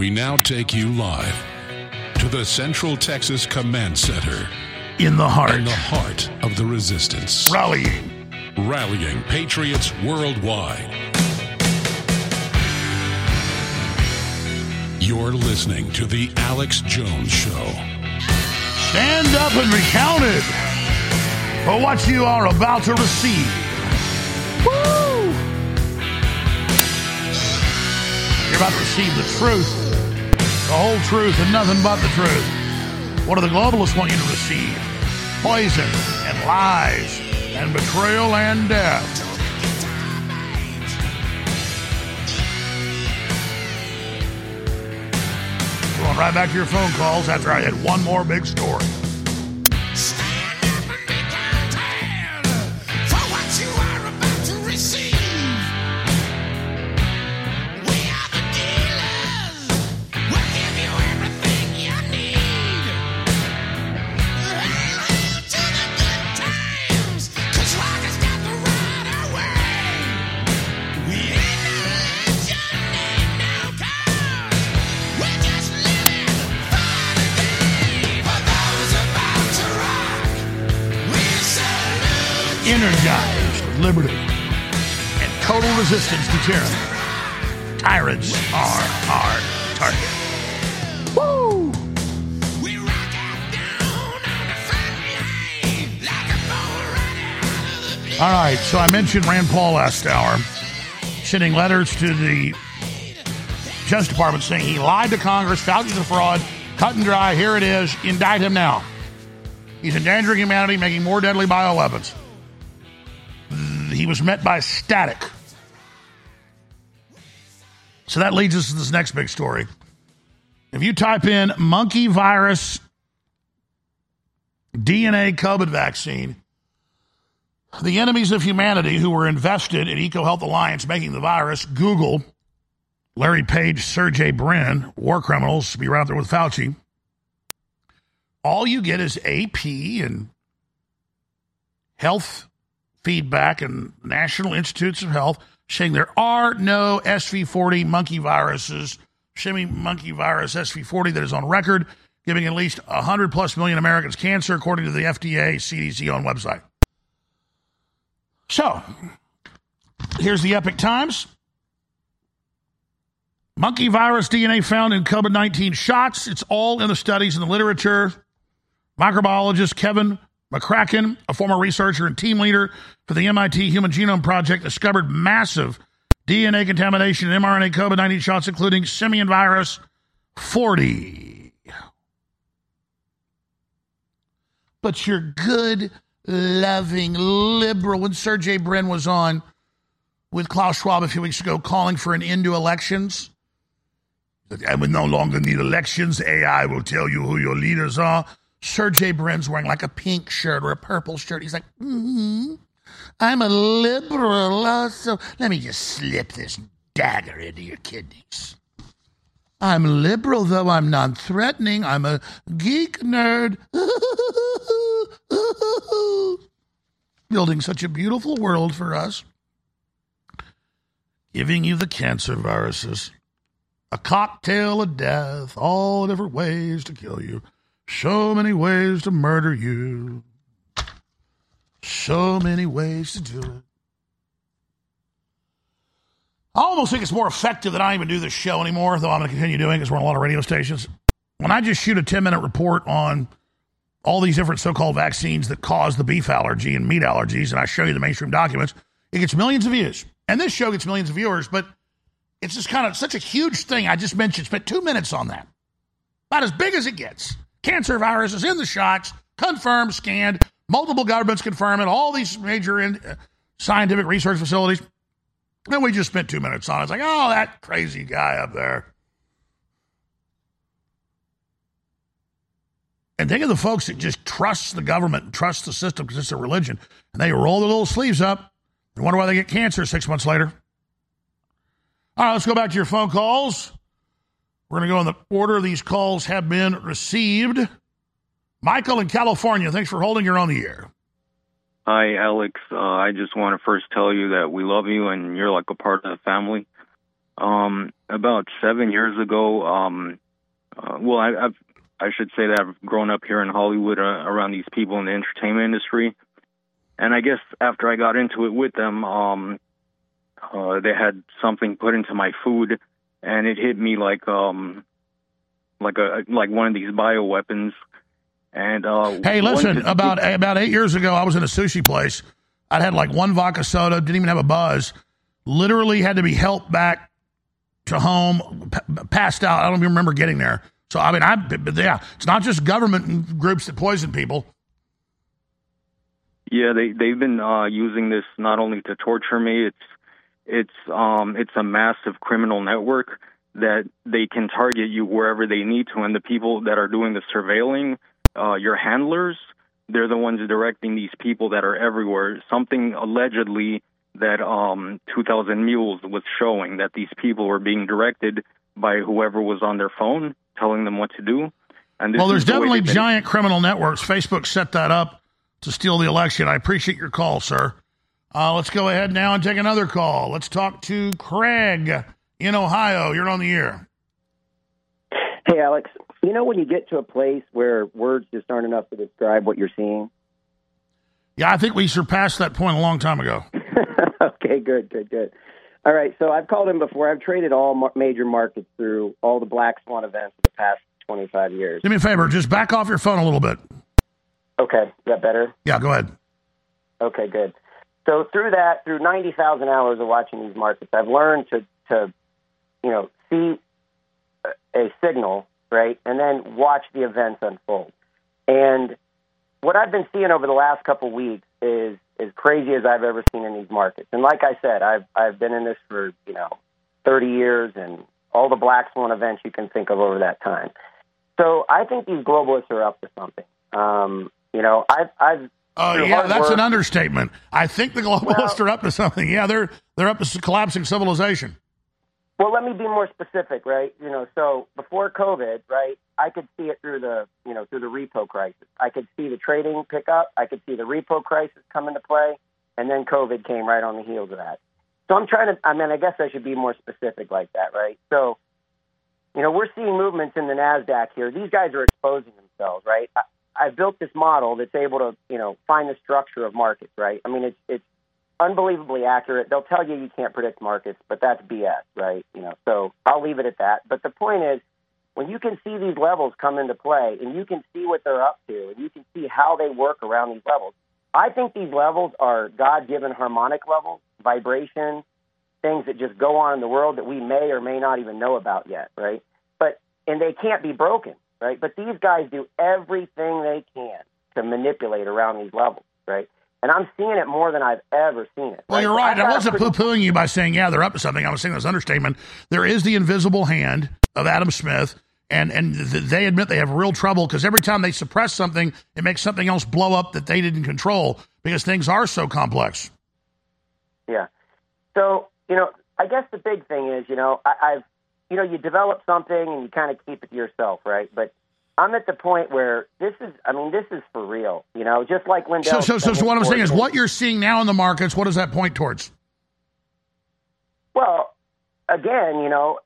We now take you live to the Central Texas Command Center. In the heart. In the heart of the resistance. Rallying. Rallying patriots worldwide. You're listening to The Alex Jones Show. Stand up and be counted for what you are about to receive. Woo! You're about to receive the truth, the whole truth, and nothing but the truth. What do the globalists want you to receive? Poison and lies and betrayal and death. Going right back to your phone calls after I hit one more big story. Energized with liberty and total resistance to tyranny. Tyrants are our target. Woo! We rock out down on the front line like a All right, so I mentioned Rand Paul last hour, sending letters to the Justice Department saying he lied to Congress, Fauci's a fraud, cut and dry, here it is, indict him now. He's endangering humanity, making more deadly bioweapons. He was met by static. So that leads us to this next big story. If you type in monkey virus DNA COVID vaccine, the enemies of humanity who were invested in EcoHealth Alliance making the virus, Google, Larry Page, Sergey Brin, war criminals, be right there with Fauci. All you get is AP and health feedback and National Institutes of Health saying there are no SV40 monkey viruses, shimmy monkey virus SV40 that is on record, giving at least 100 plus million Americans cancer, according to the FDA CDC on website. So, here's the Epoch Times. Monkey virus DNA found in COVID 19 shots. It's all in the studies in the literature. Microbiologist Kevin McKernan, a former researcher and team leader for the MIT Human Genome Project, discovered massive DNA contamination in mRNA COVID 19 shots, including simian virus 40. But you're good, loving, liberal. When Sergey Brin was on with Klaus Schwab a few weeks ago calling for an end to elections, and we no longer need elections. AI will tell you who your leaders are. Sergey Brin's wearing like a pink shirt or a purple shirt. He's like, mm-hmm. I'm a liberal, uh, so let me just slip this dagger into your kidneys. I'm liberal, though I'm non threatening. I'm a geek nerd. <laughs> Building such a beautiful world for us. Giving you the cancer viruses. A cocktail of death, all different ways to kill you. So many ways to murder you. So many ways to do it. I almost think it's more effective that I even do this show anymore, though I'm going to continue doing it because we're on a lot of radio stations. When I just shoot a 10 minute report on all these different so called vaccines that cause the beef allergy and meat allergies, and I show you the mainstream documents, it gets millions of views. And this show gets millions of viewers, but it's just kind of such a huge thing. I just mentioned, spent two minutes on that. About as big as it gets. Cancer virus is in the shots, confirmed, scanned, multiple governments confirm it, all these major in, uh, scientific research facilities. And we just spent two minutes on it. It's like, oh, that crazy guy up there. And think of the folks that just trust the government and trust the system because it's a religion. And they roll their little sleeves up and wonder why they get cancer six months later. All right, let's go back to your phone calls. We're going to go in the order these calls have been received. Michael in California, thanks for holding. You're on the air. Hi, Alex. Uh, I just want to first tell you that we love you and you're like a part of the family. Um, about seven years ago, um, uh, well, I, I've, I should say that I've grown up here in Hollywood uh, around these people in the entertainment industry. And I guess after I got into it with them, um, uh, they had something put into my food, and it hit me like um, like a like one of these bioweapons. And uh, Hey, listen, about about eight years ago, I was in a sushi place. I'd had like one vodka soda, didn't even have a buzz. Literally had to be helped back to home, p- passed out. I don't even remember getting there. So I mean, I but yeah, it's not just government groups that poison people. Yeah, they they've been uh, using this not only to torture me. It's it's um it's a massive criminal network that they can target you wherever they need to, and the people that are doing the surveilling, uh, your handlers, they're the ones directing these people that are everywhere. Something allegedly that um 2000 Mules was showing that these people were being directed by whoever was on their phone telling them what to do. And Well, there's the definitely giant criminal networks. Facebook set that up to steal the election. I appreciate your call, sir. Uh, let's go ahead now and take another call. Let's talk to Craig in Ohio. You're on the air. Hey, Alex. You know when you get to a place where words just aren't enough to describe what you're seeing? Yeah, I think we surpassed that point a long time ago. <laughs> okay, good, good, good. All right, so I've called him before. I've traded all major markets through all the black swan events of the past 25 years. Do me a favor, just back off your phone a little bit. Okay, is that better? Yeah, go ahead. Okay, good. So through that, through 90,000 hours of watching these markets, I've learned to, to, you know, see a- signal, right, and then watch the events unfold. And what I've been seeing over the last couple of weeks is as crazy as I've ever seen in these markets. And like I said, I've I've been in this for you know 30 years and all the black swan events you can think of over that time. So I think these globalists are up to something. Um, you know, I've I've Oh through yeah, that's work- an understatement. I think the globalists are up to something. Yeah, they're they're up to collapsing civilization. Well, let me be more specific, right? You know, so before COVID, right, I could see it through the, you know, through the repo crisis. I could see the trading pick up. I could see the repo crisis come into play, and then COVID came right on the heels of that. So I'm trying to, I mean, I guess I should be more specific like that, right? So, you know, we're seeing movements in the Nasdaq here. These guys are exposing themselves, right? I, I built this model that's able to, you know, find the structure of markets, right? I mean, it's it's unbelievably accurate. They'll tell you you can't predict markets, but that's BS, right? You know, so I'll leave it at that. But the point is, when you can see these levels come into play and you can see what they're up to and you can see how they work around these levels, I think these levels are God given harmonic levels, vibration, things that just go on in the world that we may or may not even know about yet, right? But and they can't be broken, right? But these guys do everything they can to manipulate around these levels, right? And I'm seeing it more than I've ever seen it. Well, you're right. I've I wasn't pretty- poo-pooing you by saying, yeah, they're up to something. I was saying this understatement. There is the invisible hand of Adam Smith, and and th- they admit they have real trouble because every time they suppress something, it makes something else blow up that they didn't control because things are so complex. Yeah. So, you know, I guess the big thing is, you know, I, I've, you know, you develop something and you kind of keep it to yourself, right? But I'm at the point where this is, I mean, this is for real, you know, just like Lindell. So, so, so, so what I'm saying is, what you're seeing now in the markets, what does that point towards? Well, again, you know,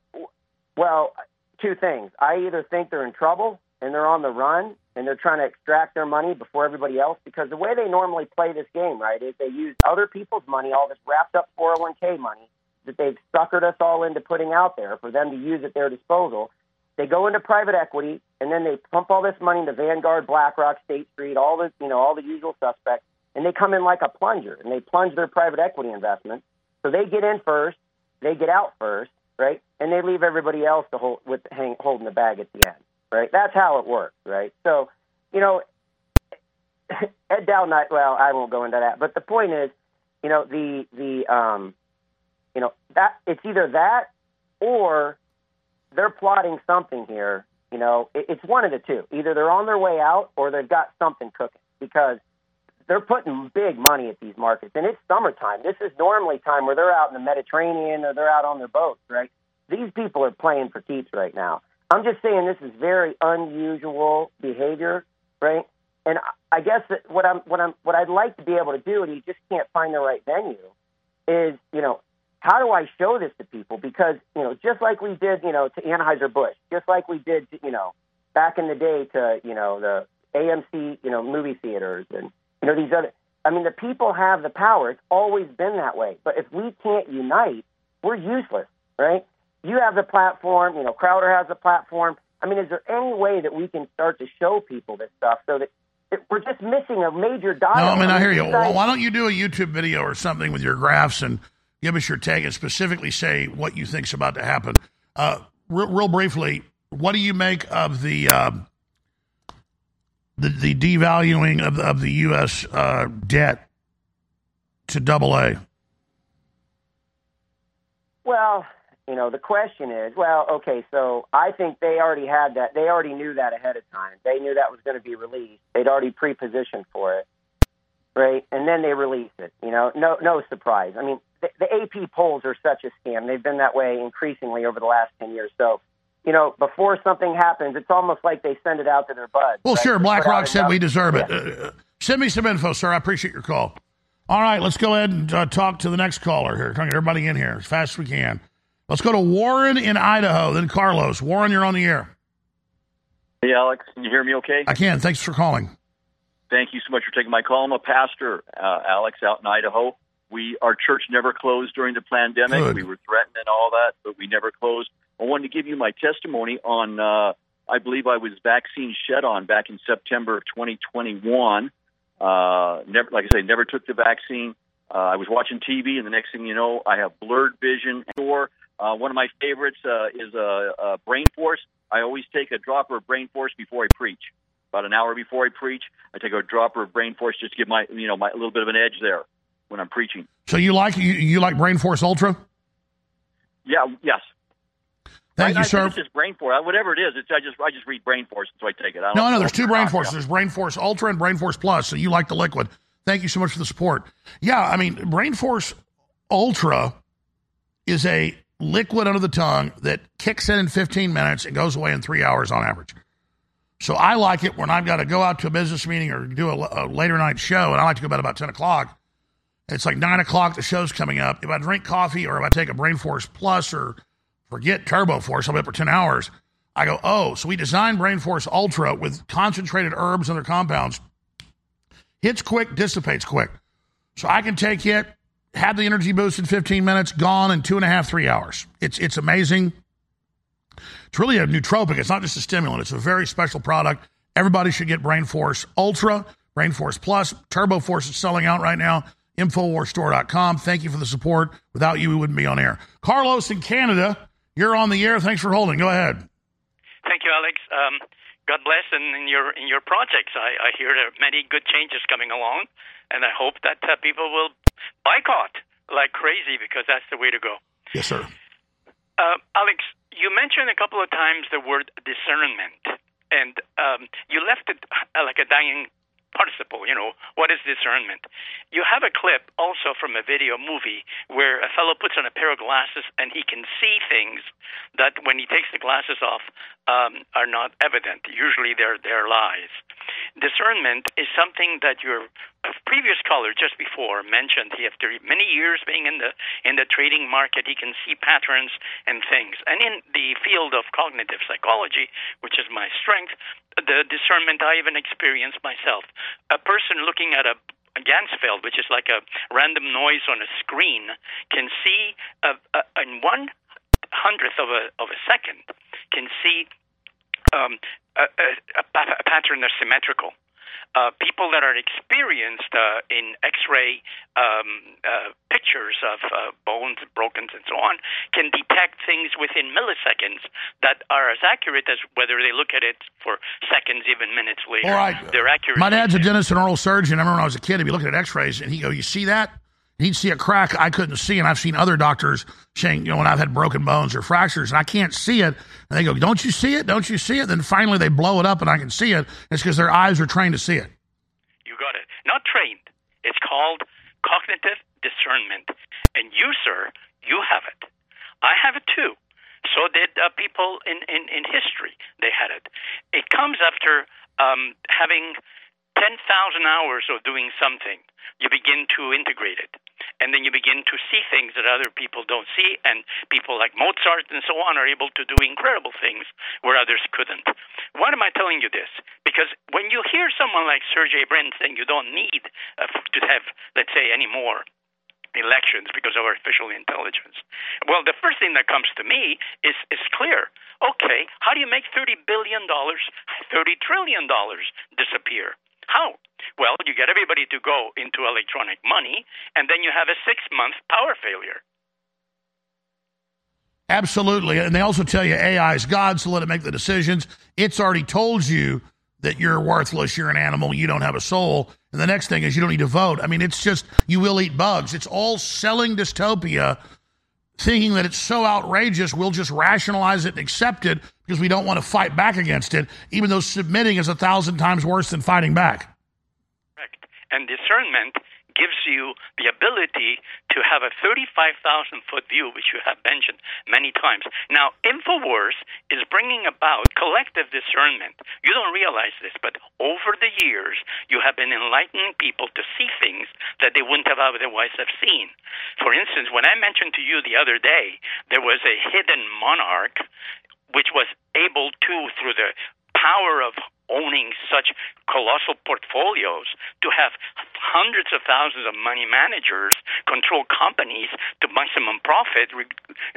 well, two things. I either think they're in trouble and they're on the run and they're trying to extract their money before everybody else because the way they normally play this game, right, is they use other people's money, all this wrapped up 401k money that they've suckered us all into putting out there for them to use at their disposal. They go into private equity and then they pump all this money into Vanguard, BlackRock, State Street, all the you know all the usual suspects, and they come in like a plunger and they plunge their private equity investment. So they get in first, they get out first, right, and they leave everybody else to hold with hang, holding the bag at the end, right? That's how it works, right? So, you know, <laughs> Ed Dowd, not well, I won't go into that, but the point is, you know, the the um, you know that it's either that or they're plotting something here. You know, it, it's one of the two. Either they're on their way out or they've got something cooking because they're putting big money at these markets. And it's summertime. This is normally time where they're out in the Mediterranean or they're out on their boats, right? These people are playing for keeps right now. I'm just saying this is very unusual behavior, right? And I- guess that what I'm what I'm what I'd like to be able to do, and you just can't find the right venue, is you know how do I show this to people? Because you know, just like we did, you know, to Anheuser Busch, just like we did, you know, back in the day to you know the AMC, you know, movie theaters, and you know these other. I mean, the people have the power. It's always been that way. But if we can't unite, we're useless, right? You have the platform. You know, Crowder has the platform. I mean, is there any way that we can start to show people this stuff so that, we're just missing a major No. I mean I hear you. Well, why don't you do a YouTube video or something with your graphs and give us your take and specifically say what you think's about to happen? Uh, real, real briefly, what do you make of the um, the, the devaluing of, of the U.S. Uh, debt to double A? Well, you know, the question is, well, okay, so I think they already had that. They already knew that ahead of time. They knew that was going to be released. They'd already pre-positioned for it, right? And then they released it. You know, no, no surprise. I mean, the, the AP polls are such a scam. They've been that way increasingly over the last ten years. So, you know, before something happens, it's almost like they send it out to their buds. Well, right? sure. Just put out BlackRock said we deserve it. Yeah. Uh, send me some info, sir. I appreciate your call. All right, let's go ahead and uh, talk to the next caller here. Trying to get everybody in here as fast as we can. Let's go to Warren in Idaho, then Carlos. Warren, you're on the air. Hey, Alex, can you hear me okay? I can. Thanks for calling. Thank you so much for taking my call. I'm a pastor, uh, Alex, out in Idaho. We our church never closed during the pandemic. Good. We were threatened and all that, but we never closed. I wanted to give you my testimony on. Uh, I believe I was vaccine shed on back in September of 2021. Uh, never, like I say, never took the vaccine. Uh, I was watching TV, and the next thing you know, I have blurred vision. Or uh, one of my favorites uh, is uh, uh, Brain Force. I always take a dropper of Brain Force before I preach. About an hour before I preach, I take a dropper of Brain Force just to give my you know my a little bit of an edge there when I'm preaching. So you like you, you like Brain Force Ultra? Yeah. Yes. Thank I, you, I sir. It's just Brain Force, whatever it is. It's I just I just read Brain Force, so I take it. I No, no, there's two Brain Forces. There's Brain Force Ultra and Brain Force Plus. So you like the liquid. Thank you so much for the support. Yeah, I mean, Brain Force Ultra is a liquid under the tongue that kicks in in 15 minutes and goes away in three hours on average. So I like it when I've got to go out to a business meeting or do a, a later night show, and I like to go bed about 10 o'clock. It's like 9 o'clock, the show's coming up. If I drink coffee or if I take a Brain Force Plus or forget Turbo Force, I'll be up for 10 hours. I go, oh, so we designed Brain Force Ultra with concentrated herbs and their compounds. Hits quick, dissipates quick. So I can take it, have the energy boost in 15 minutes, gone in two and a half, three hours. It's, it's amazing. It's really a nootropic. It's not just a stimulant. It's a very special product. Everybody should get Brain Force Ultra, Brain Force Plus. Turbo Force is selling out right now. InfowarsStore.com. Thank you for the support. Without you, we wouldn't be on air. Carlos in Canada, you're on the air. Thanks for holding. Go ahead. Thank you, Alex. Um, God bless in, in your in your projects. I, I hear there are many good changes coming along, and I hope that uh, people will boycott like crazy because that's the way to go. Yes, sir. Uh, Alex, you mentioned a couple of times the word discernment, and um, you left it uh, like a dying participle. You know, what is discernment? You have a clip also from a video movie where a fellow puts on a pair of glasses and he can see things that when he takes the glasses off um, are not evident. Usually they're, they're lies. Discernment is something that your previous caller just before mentioned. He after many years being in the in the trading market, he can see patterns and things. And in the field of cognitive psychology, which is my strength, the discernment I even experienced myself. A person looking at a a Ganzfeld, which is like a random noise on a screen, can see a, a, in one hundredth of a of a second can see um, a, a, a, pattern that's symmetrical. Uh, people that are experienced uh, in X-ray um, uh, pictures of uh, bones, broken, and so on, can detect things within milliseconds that are as accurate as whether they look at it for seconds, even minutes later. All right. They're accurate. My dad's a dentist and oral surgeon. I remember when I was a kid, he'd be looking at x-rays and he'd go, you see that? He'd see a crack I couldn't see. And I've seen other doctors saying, you know, when I've had broken bones or fractures and I can't see it. And they go, don't you see it? Don't you see it? Then finally they blow it up and I can see it. It's because their eyes are trained to see it. You got it. Not trained. It's called cognitive discernment. And you, sir, you have it. I have it too. So did uh, people in, in, in history. They had it. It comes after um, having 10,000 hours of doing something. You begin to integrate it. And then you begin to see things that other people don't see. And people like Mozart and so on are able to do incredible things where others couldn't. Why am I telling you this? Because when you hear someone like Sergey Brin saying you don't need uh, to have, let's say, any more elections because of artificial intelligence. Well, the first thing that comes to me is is clear. Okay, how do you make thirty billion dollars, thirty trillion dollars disappear? How? Well, you get everybody to go into electronic money, and then you have a six month power failure. Absolutely. And they also tell you AI is God, so let it make the decisions. It's already told you that you're worthless, you're an animal, you don't have a soul. And the next thing is you don't need to vote. I mean, it's just you will eat bugs. It's all selling dystopia, thinking that it's so outrageous, we'll just rationalize it and accept it because we don't want to fight back against it, even though submitting is a thousand times worse than fighting back. Correct. And discernment gives you the ability to have a 35,000 foot view, which you have mentioned many times. Now, InfoWars is bringing about collective discernment. You don't realize this, but over the years, you have been enlightening people to see things that they wouldn't have otherwise have seen. For instance, when I mentioned to you the other day, there was a hidden monarch which was able to, through the power of owning such colossal portfolios to have hundreds of thousands of money managers control companies to maximum profit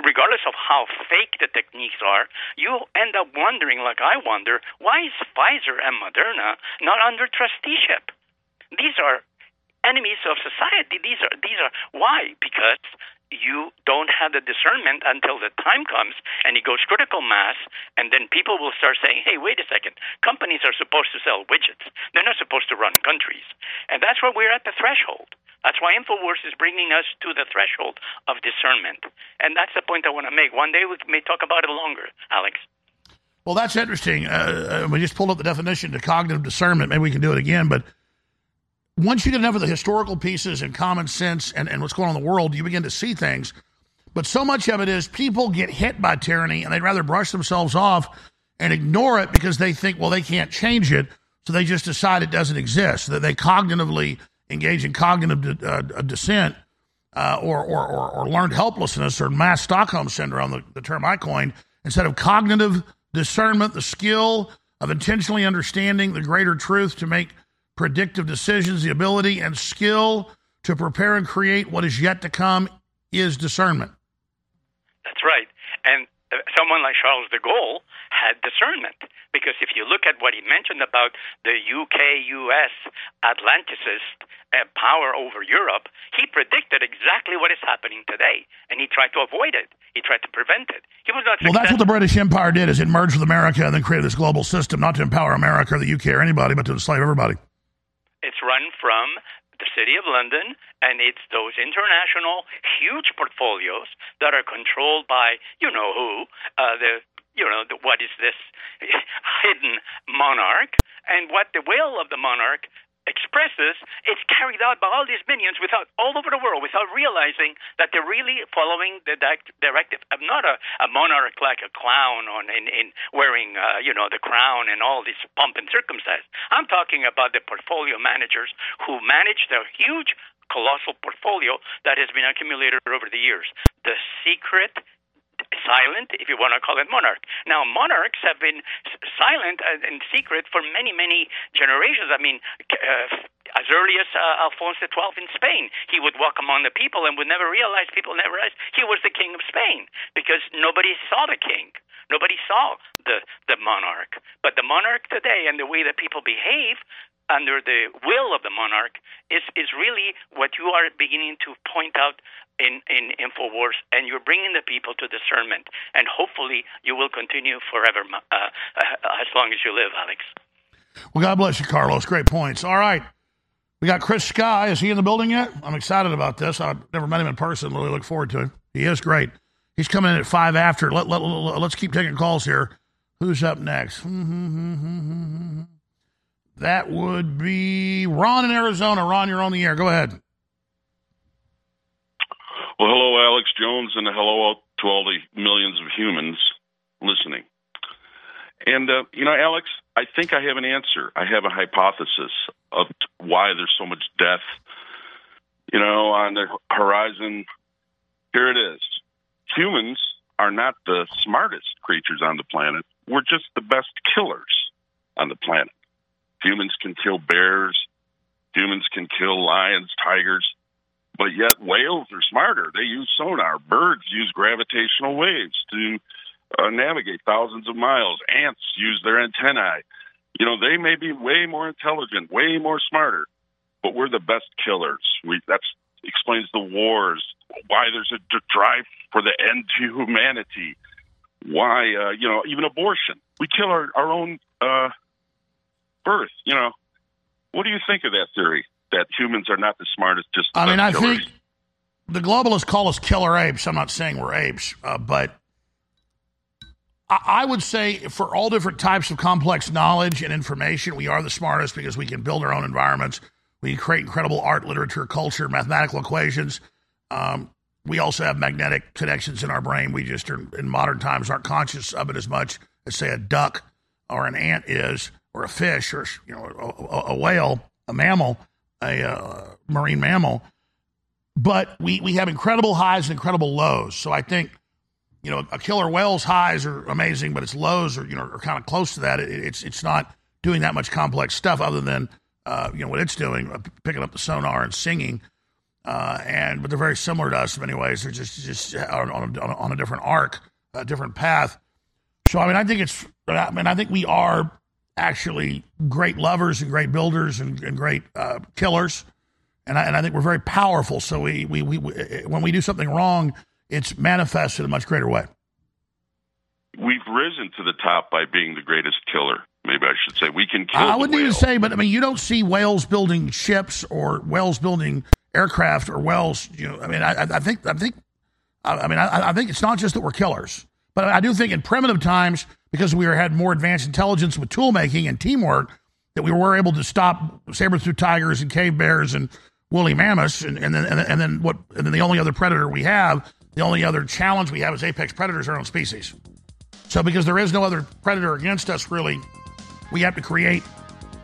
regardless of how fake the techniques are you end up wondering like i wonder why is pfizer and moderna not under trusteeship these are enemies of society. These are these are why because you don't have the discernment until the time comes and it goes critical mass and then people will start saying hey wait a second companies are supposed to sell widgets they're not supposed to run countries and that's why we're at the threshold that's why infowars is bringing us to the threshold of discernment and that's the point i want to make one day we may talk about it longer alex Well, that's interesting. Uh, uh, we just pulled up the definition to cognitive discernment. Maybe we can do it again. But once you get enough of the historical pieces and common sense and, and what's going on in the world, you begin to see things. But so much of it is people get hit by tyranny and they'd rather brush themselves off and ignore it because they think, well, they can't change it. So they just decide it doesn't exist. That they cognitively engage in cognitive uh, dissent uh, or, or, or, or learned helplessness or mass Stockholm syndrome, the, the term I coined, instead of cognitive discernment, the skill of intentionally understanding the greater truth to make predictive decisions, the ability and skill to prepare and create what is yet to come is discernment. That's right. And uh, someone like Charles de Gaulle had discernment because if you look at what he mentioned about the UK US Atlanticist uh, power over Europe, he predicted exactly what is happening today and he tried to avoid it. He tried to prevent it. He was not Well, that's what the British Empire did: is it merged with America and then created this global system, not to empower America or the UK or anybody, but to enslave everybody. It's run from the city of London, and it's those international huge portfolios that are controlled by you know who, uh, the you know the, what is this <laughs> hidden monarch, and what the will of the monarch expresses it's carried out by all these minions without all over the world without realizing that they're really following the direct, directive. Of not a, a monarch like a clown on in, in wearing uh, you know the crown and all this pomp and circumstance. I'm talking about the portfolio managers who manage their huge colossal portfolio that has been accumulated over the years. The secret silent, if you want to call it monarch. Now, monarchs have been silent and secret for many, many generations. I mean, uh, as early as uh, Alphonse XII in Spain, he would walk among the people and would never realize, people never realized he was the king of Spain because nobody saw the king. Nobody saw the, the monarch. But the monarch today and the way that people behave under the will of the monarch is, is really what you are beginning to point out in, in InfoWars, and you're bringing the people to discernment. And hopefully, you will continue forever, uh, uh, as long as you live, Alex. Well, God bless you, Carlos. Great points. All right. We got Chris Sky. Is he in the building yet? I'm excited about this. I've never met him in person. Really look forward to him. He is great. He's coming in at five after. Let, let, let, us keep taking calls here. Who's up next? Hmm, hmm, hmm, that would be Ron in Arizona. Ron, you're on the air. Go ahead. Well, hello, Alex Jones, and hello to all the millions of humans listening. And, uh, you know, Alex, I think I have an answer. I have a hypothesis of why there's so much death, you know, on the horizon. Here it is. Humans are not the smartest creatures on the planet. We're just the best killers on the planet. Humans can kill bears. Humans can kill lions, tigers. But yet whales are smarter. They use sonar. Birds use gravitational waves to uh, navigate thousands of miles. Ants use their antennae. You know, they may be way more intelligent, way more smarter, but we're the best killers. We that explains the wars, why there's a drive for the end to humanity, why uh, you know even abortion. We kill our our own uh, birth. You know, what do you think of that theory that humans are not the smartest? Just I mean, I killers? think the globalists call us killer apes. I'm not saying we're apes, uh, but I, I would say for all different types of complex knowledge and information, we are the smartest because we can build our own environments. We create incredible art, literature, culture, mathematical equations. Um, we also have magnetic connections in our brain. We just are, in modern times aren't conscious of it as much as say a duck or an ant is, or a fish, or you know, a, a, a whale, a mammal, a uh, marine mammal. But we we have incredible highs and incredible lows. So I think you know a killer whale's highs are amazing, but its lows are you know are kind of close to that. It, it's it's not doing that much complex stuff other than uh, you know what it's doing, uh, picking up the sonar and singing. Uh, and but they're very similar to us in many ways. They're just just on, on, a, on a different arc, a different path. So I mean, I think it's. I mean, I think we are actually great lovers and great builders and, and great uh, killers. And I, and I think we're very powerful. So we, we, we, we, when we do something wrong, it's manifested in a much greater way. We've risen to the top by being the greatest killer. Maybe I should say we can kill. I wouldn't even say, but I mean, you don't see whales building ships or whales building aircraft or whales. You know, I mean, I, I I think, I think, I I mean, I, I think it's not just that we're killers, but I do think in primitive times, because we had more advanced intelligence with tool making and teamwork, that we were able to stop saber-tooth tigers and cave bears and woolly mammoths, and, and then and, and then what? And then the only other predator we have, the only other challenge we have is apex predators, our own species. So because there is no other predator against us, really, we have to create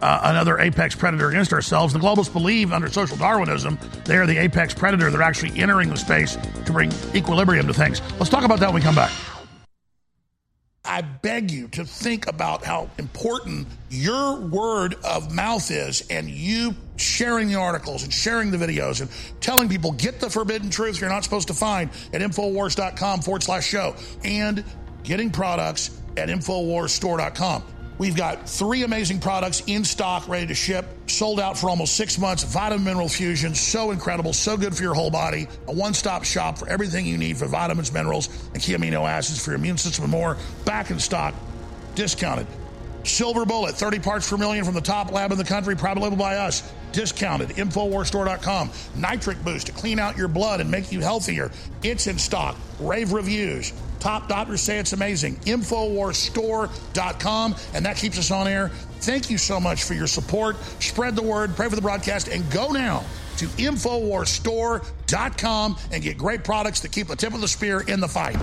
uh, another apex predator against ourselves. The globalists believe under social Darwinism they are the apex predator. They're actually entering the space to bring equilibrium to things. Let's talk about that when we come back. I beg you to think about how important your word of mouth is and you sharing the articles and sharing the videos and telling people get the forbidden truth you're not supposed to find at Infowars.com forward slash show and getting products at InfoWarsStore.com. We've got three amazing products in stock, ready to ship, sold out for almost six months. Vitamin Mineral Fusion, so incredible, so good for your whole body. A one stop shop for everything you need for vitamins, minerals, and key amino acids for your immune system and more. Back in stock, discounted. Silver Bullet, 30 parts per million from the top lab in the country, private label by us. Discounted. InfowarsStore.com. Nitric Boost to clean out your blood and make you healthier. It's in stock. Rave reviews. Top doctors say it's amazing. InfowarsStore.com. And that keeps us on air. Thank you so much for your support. Spread the word, pray for the broadcast, and go now to InfowarsStore.com and get great products that keep the tip of the spear in the fight.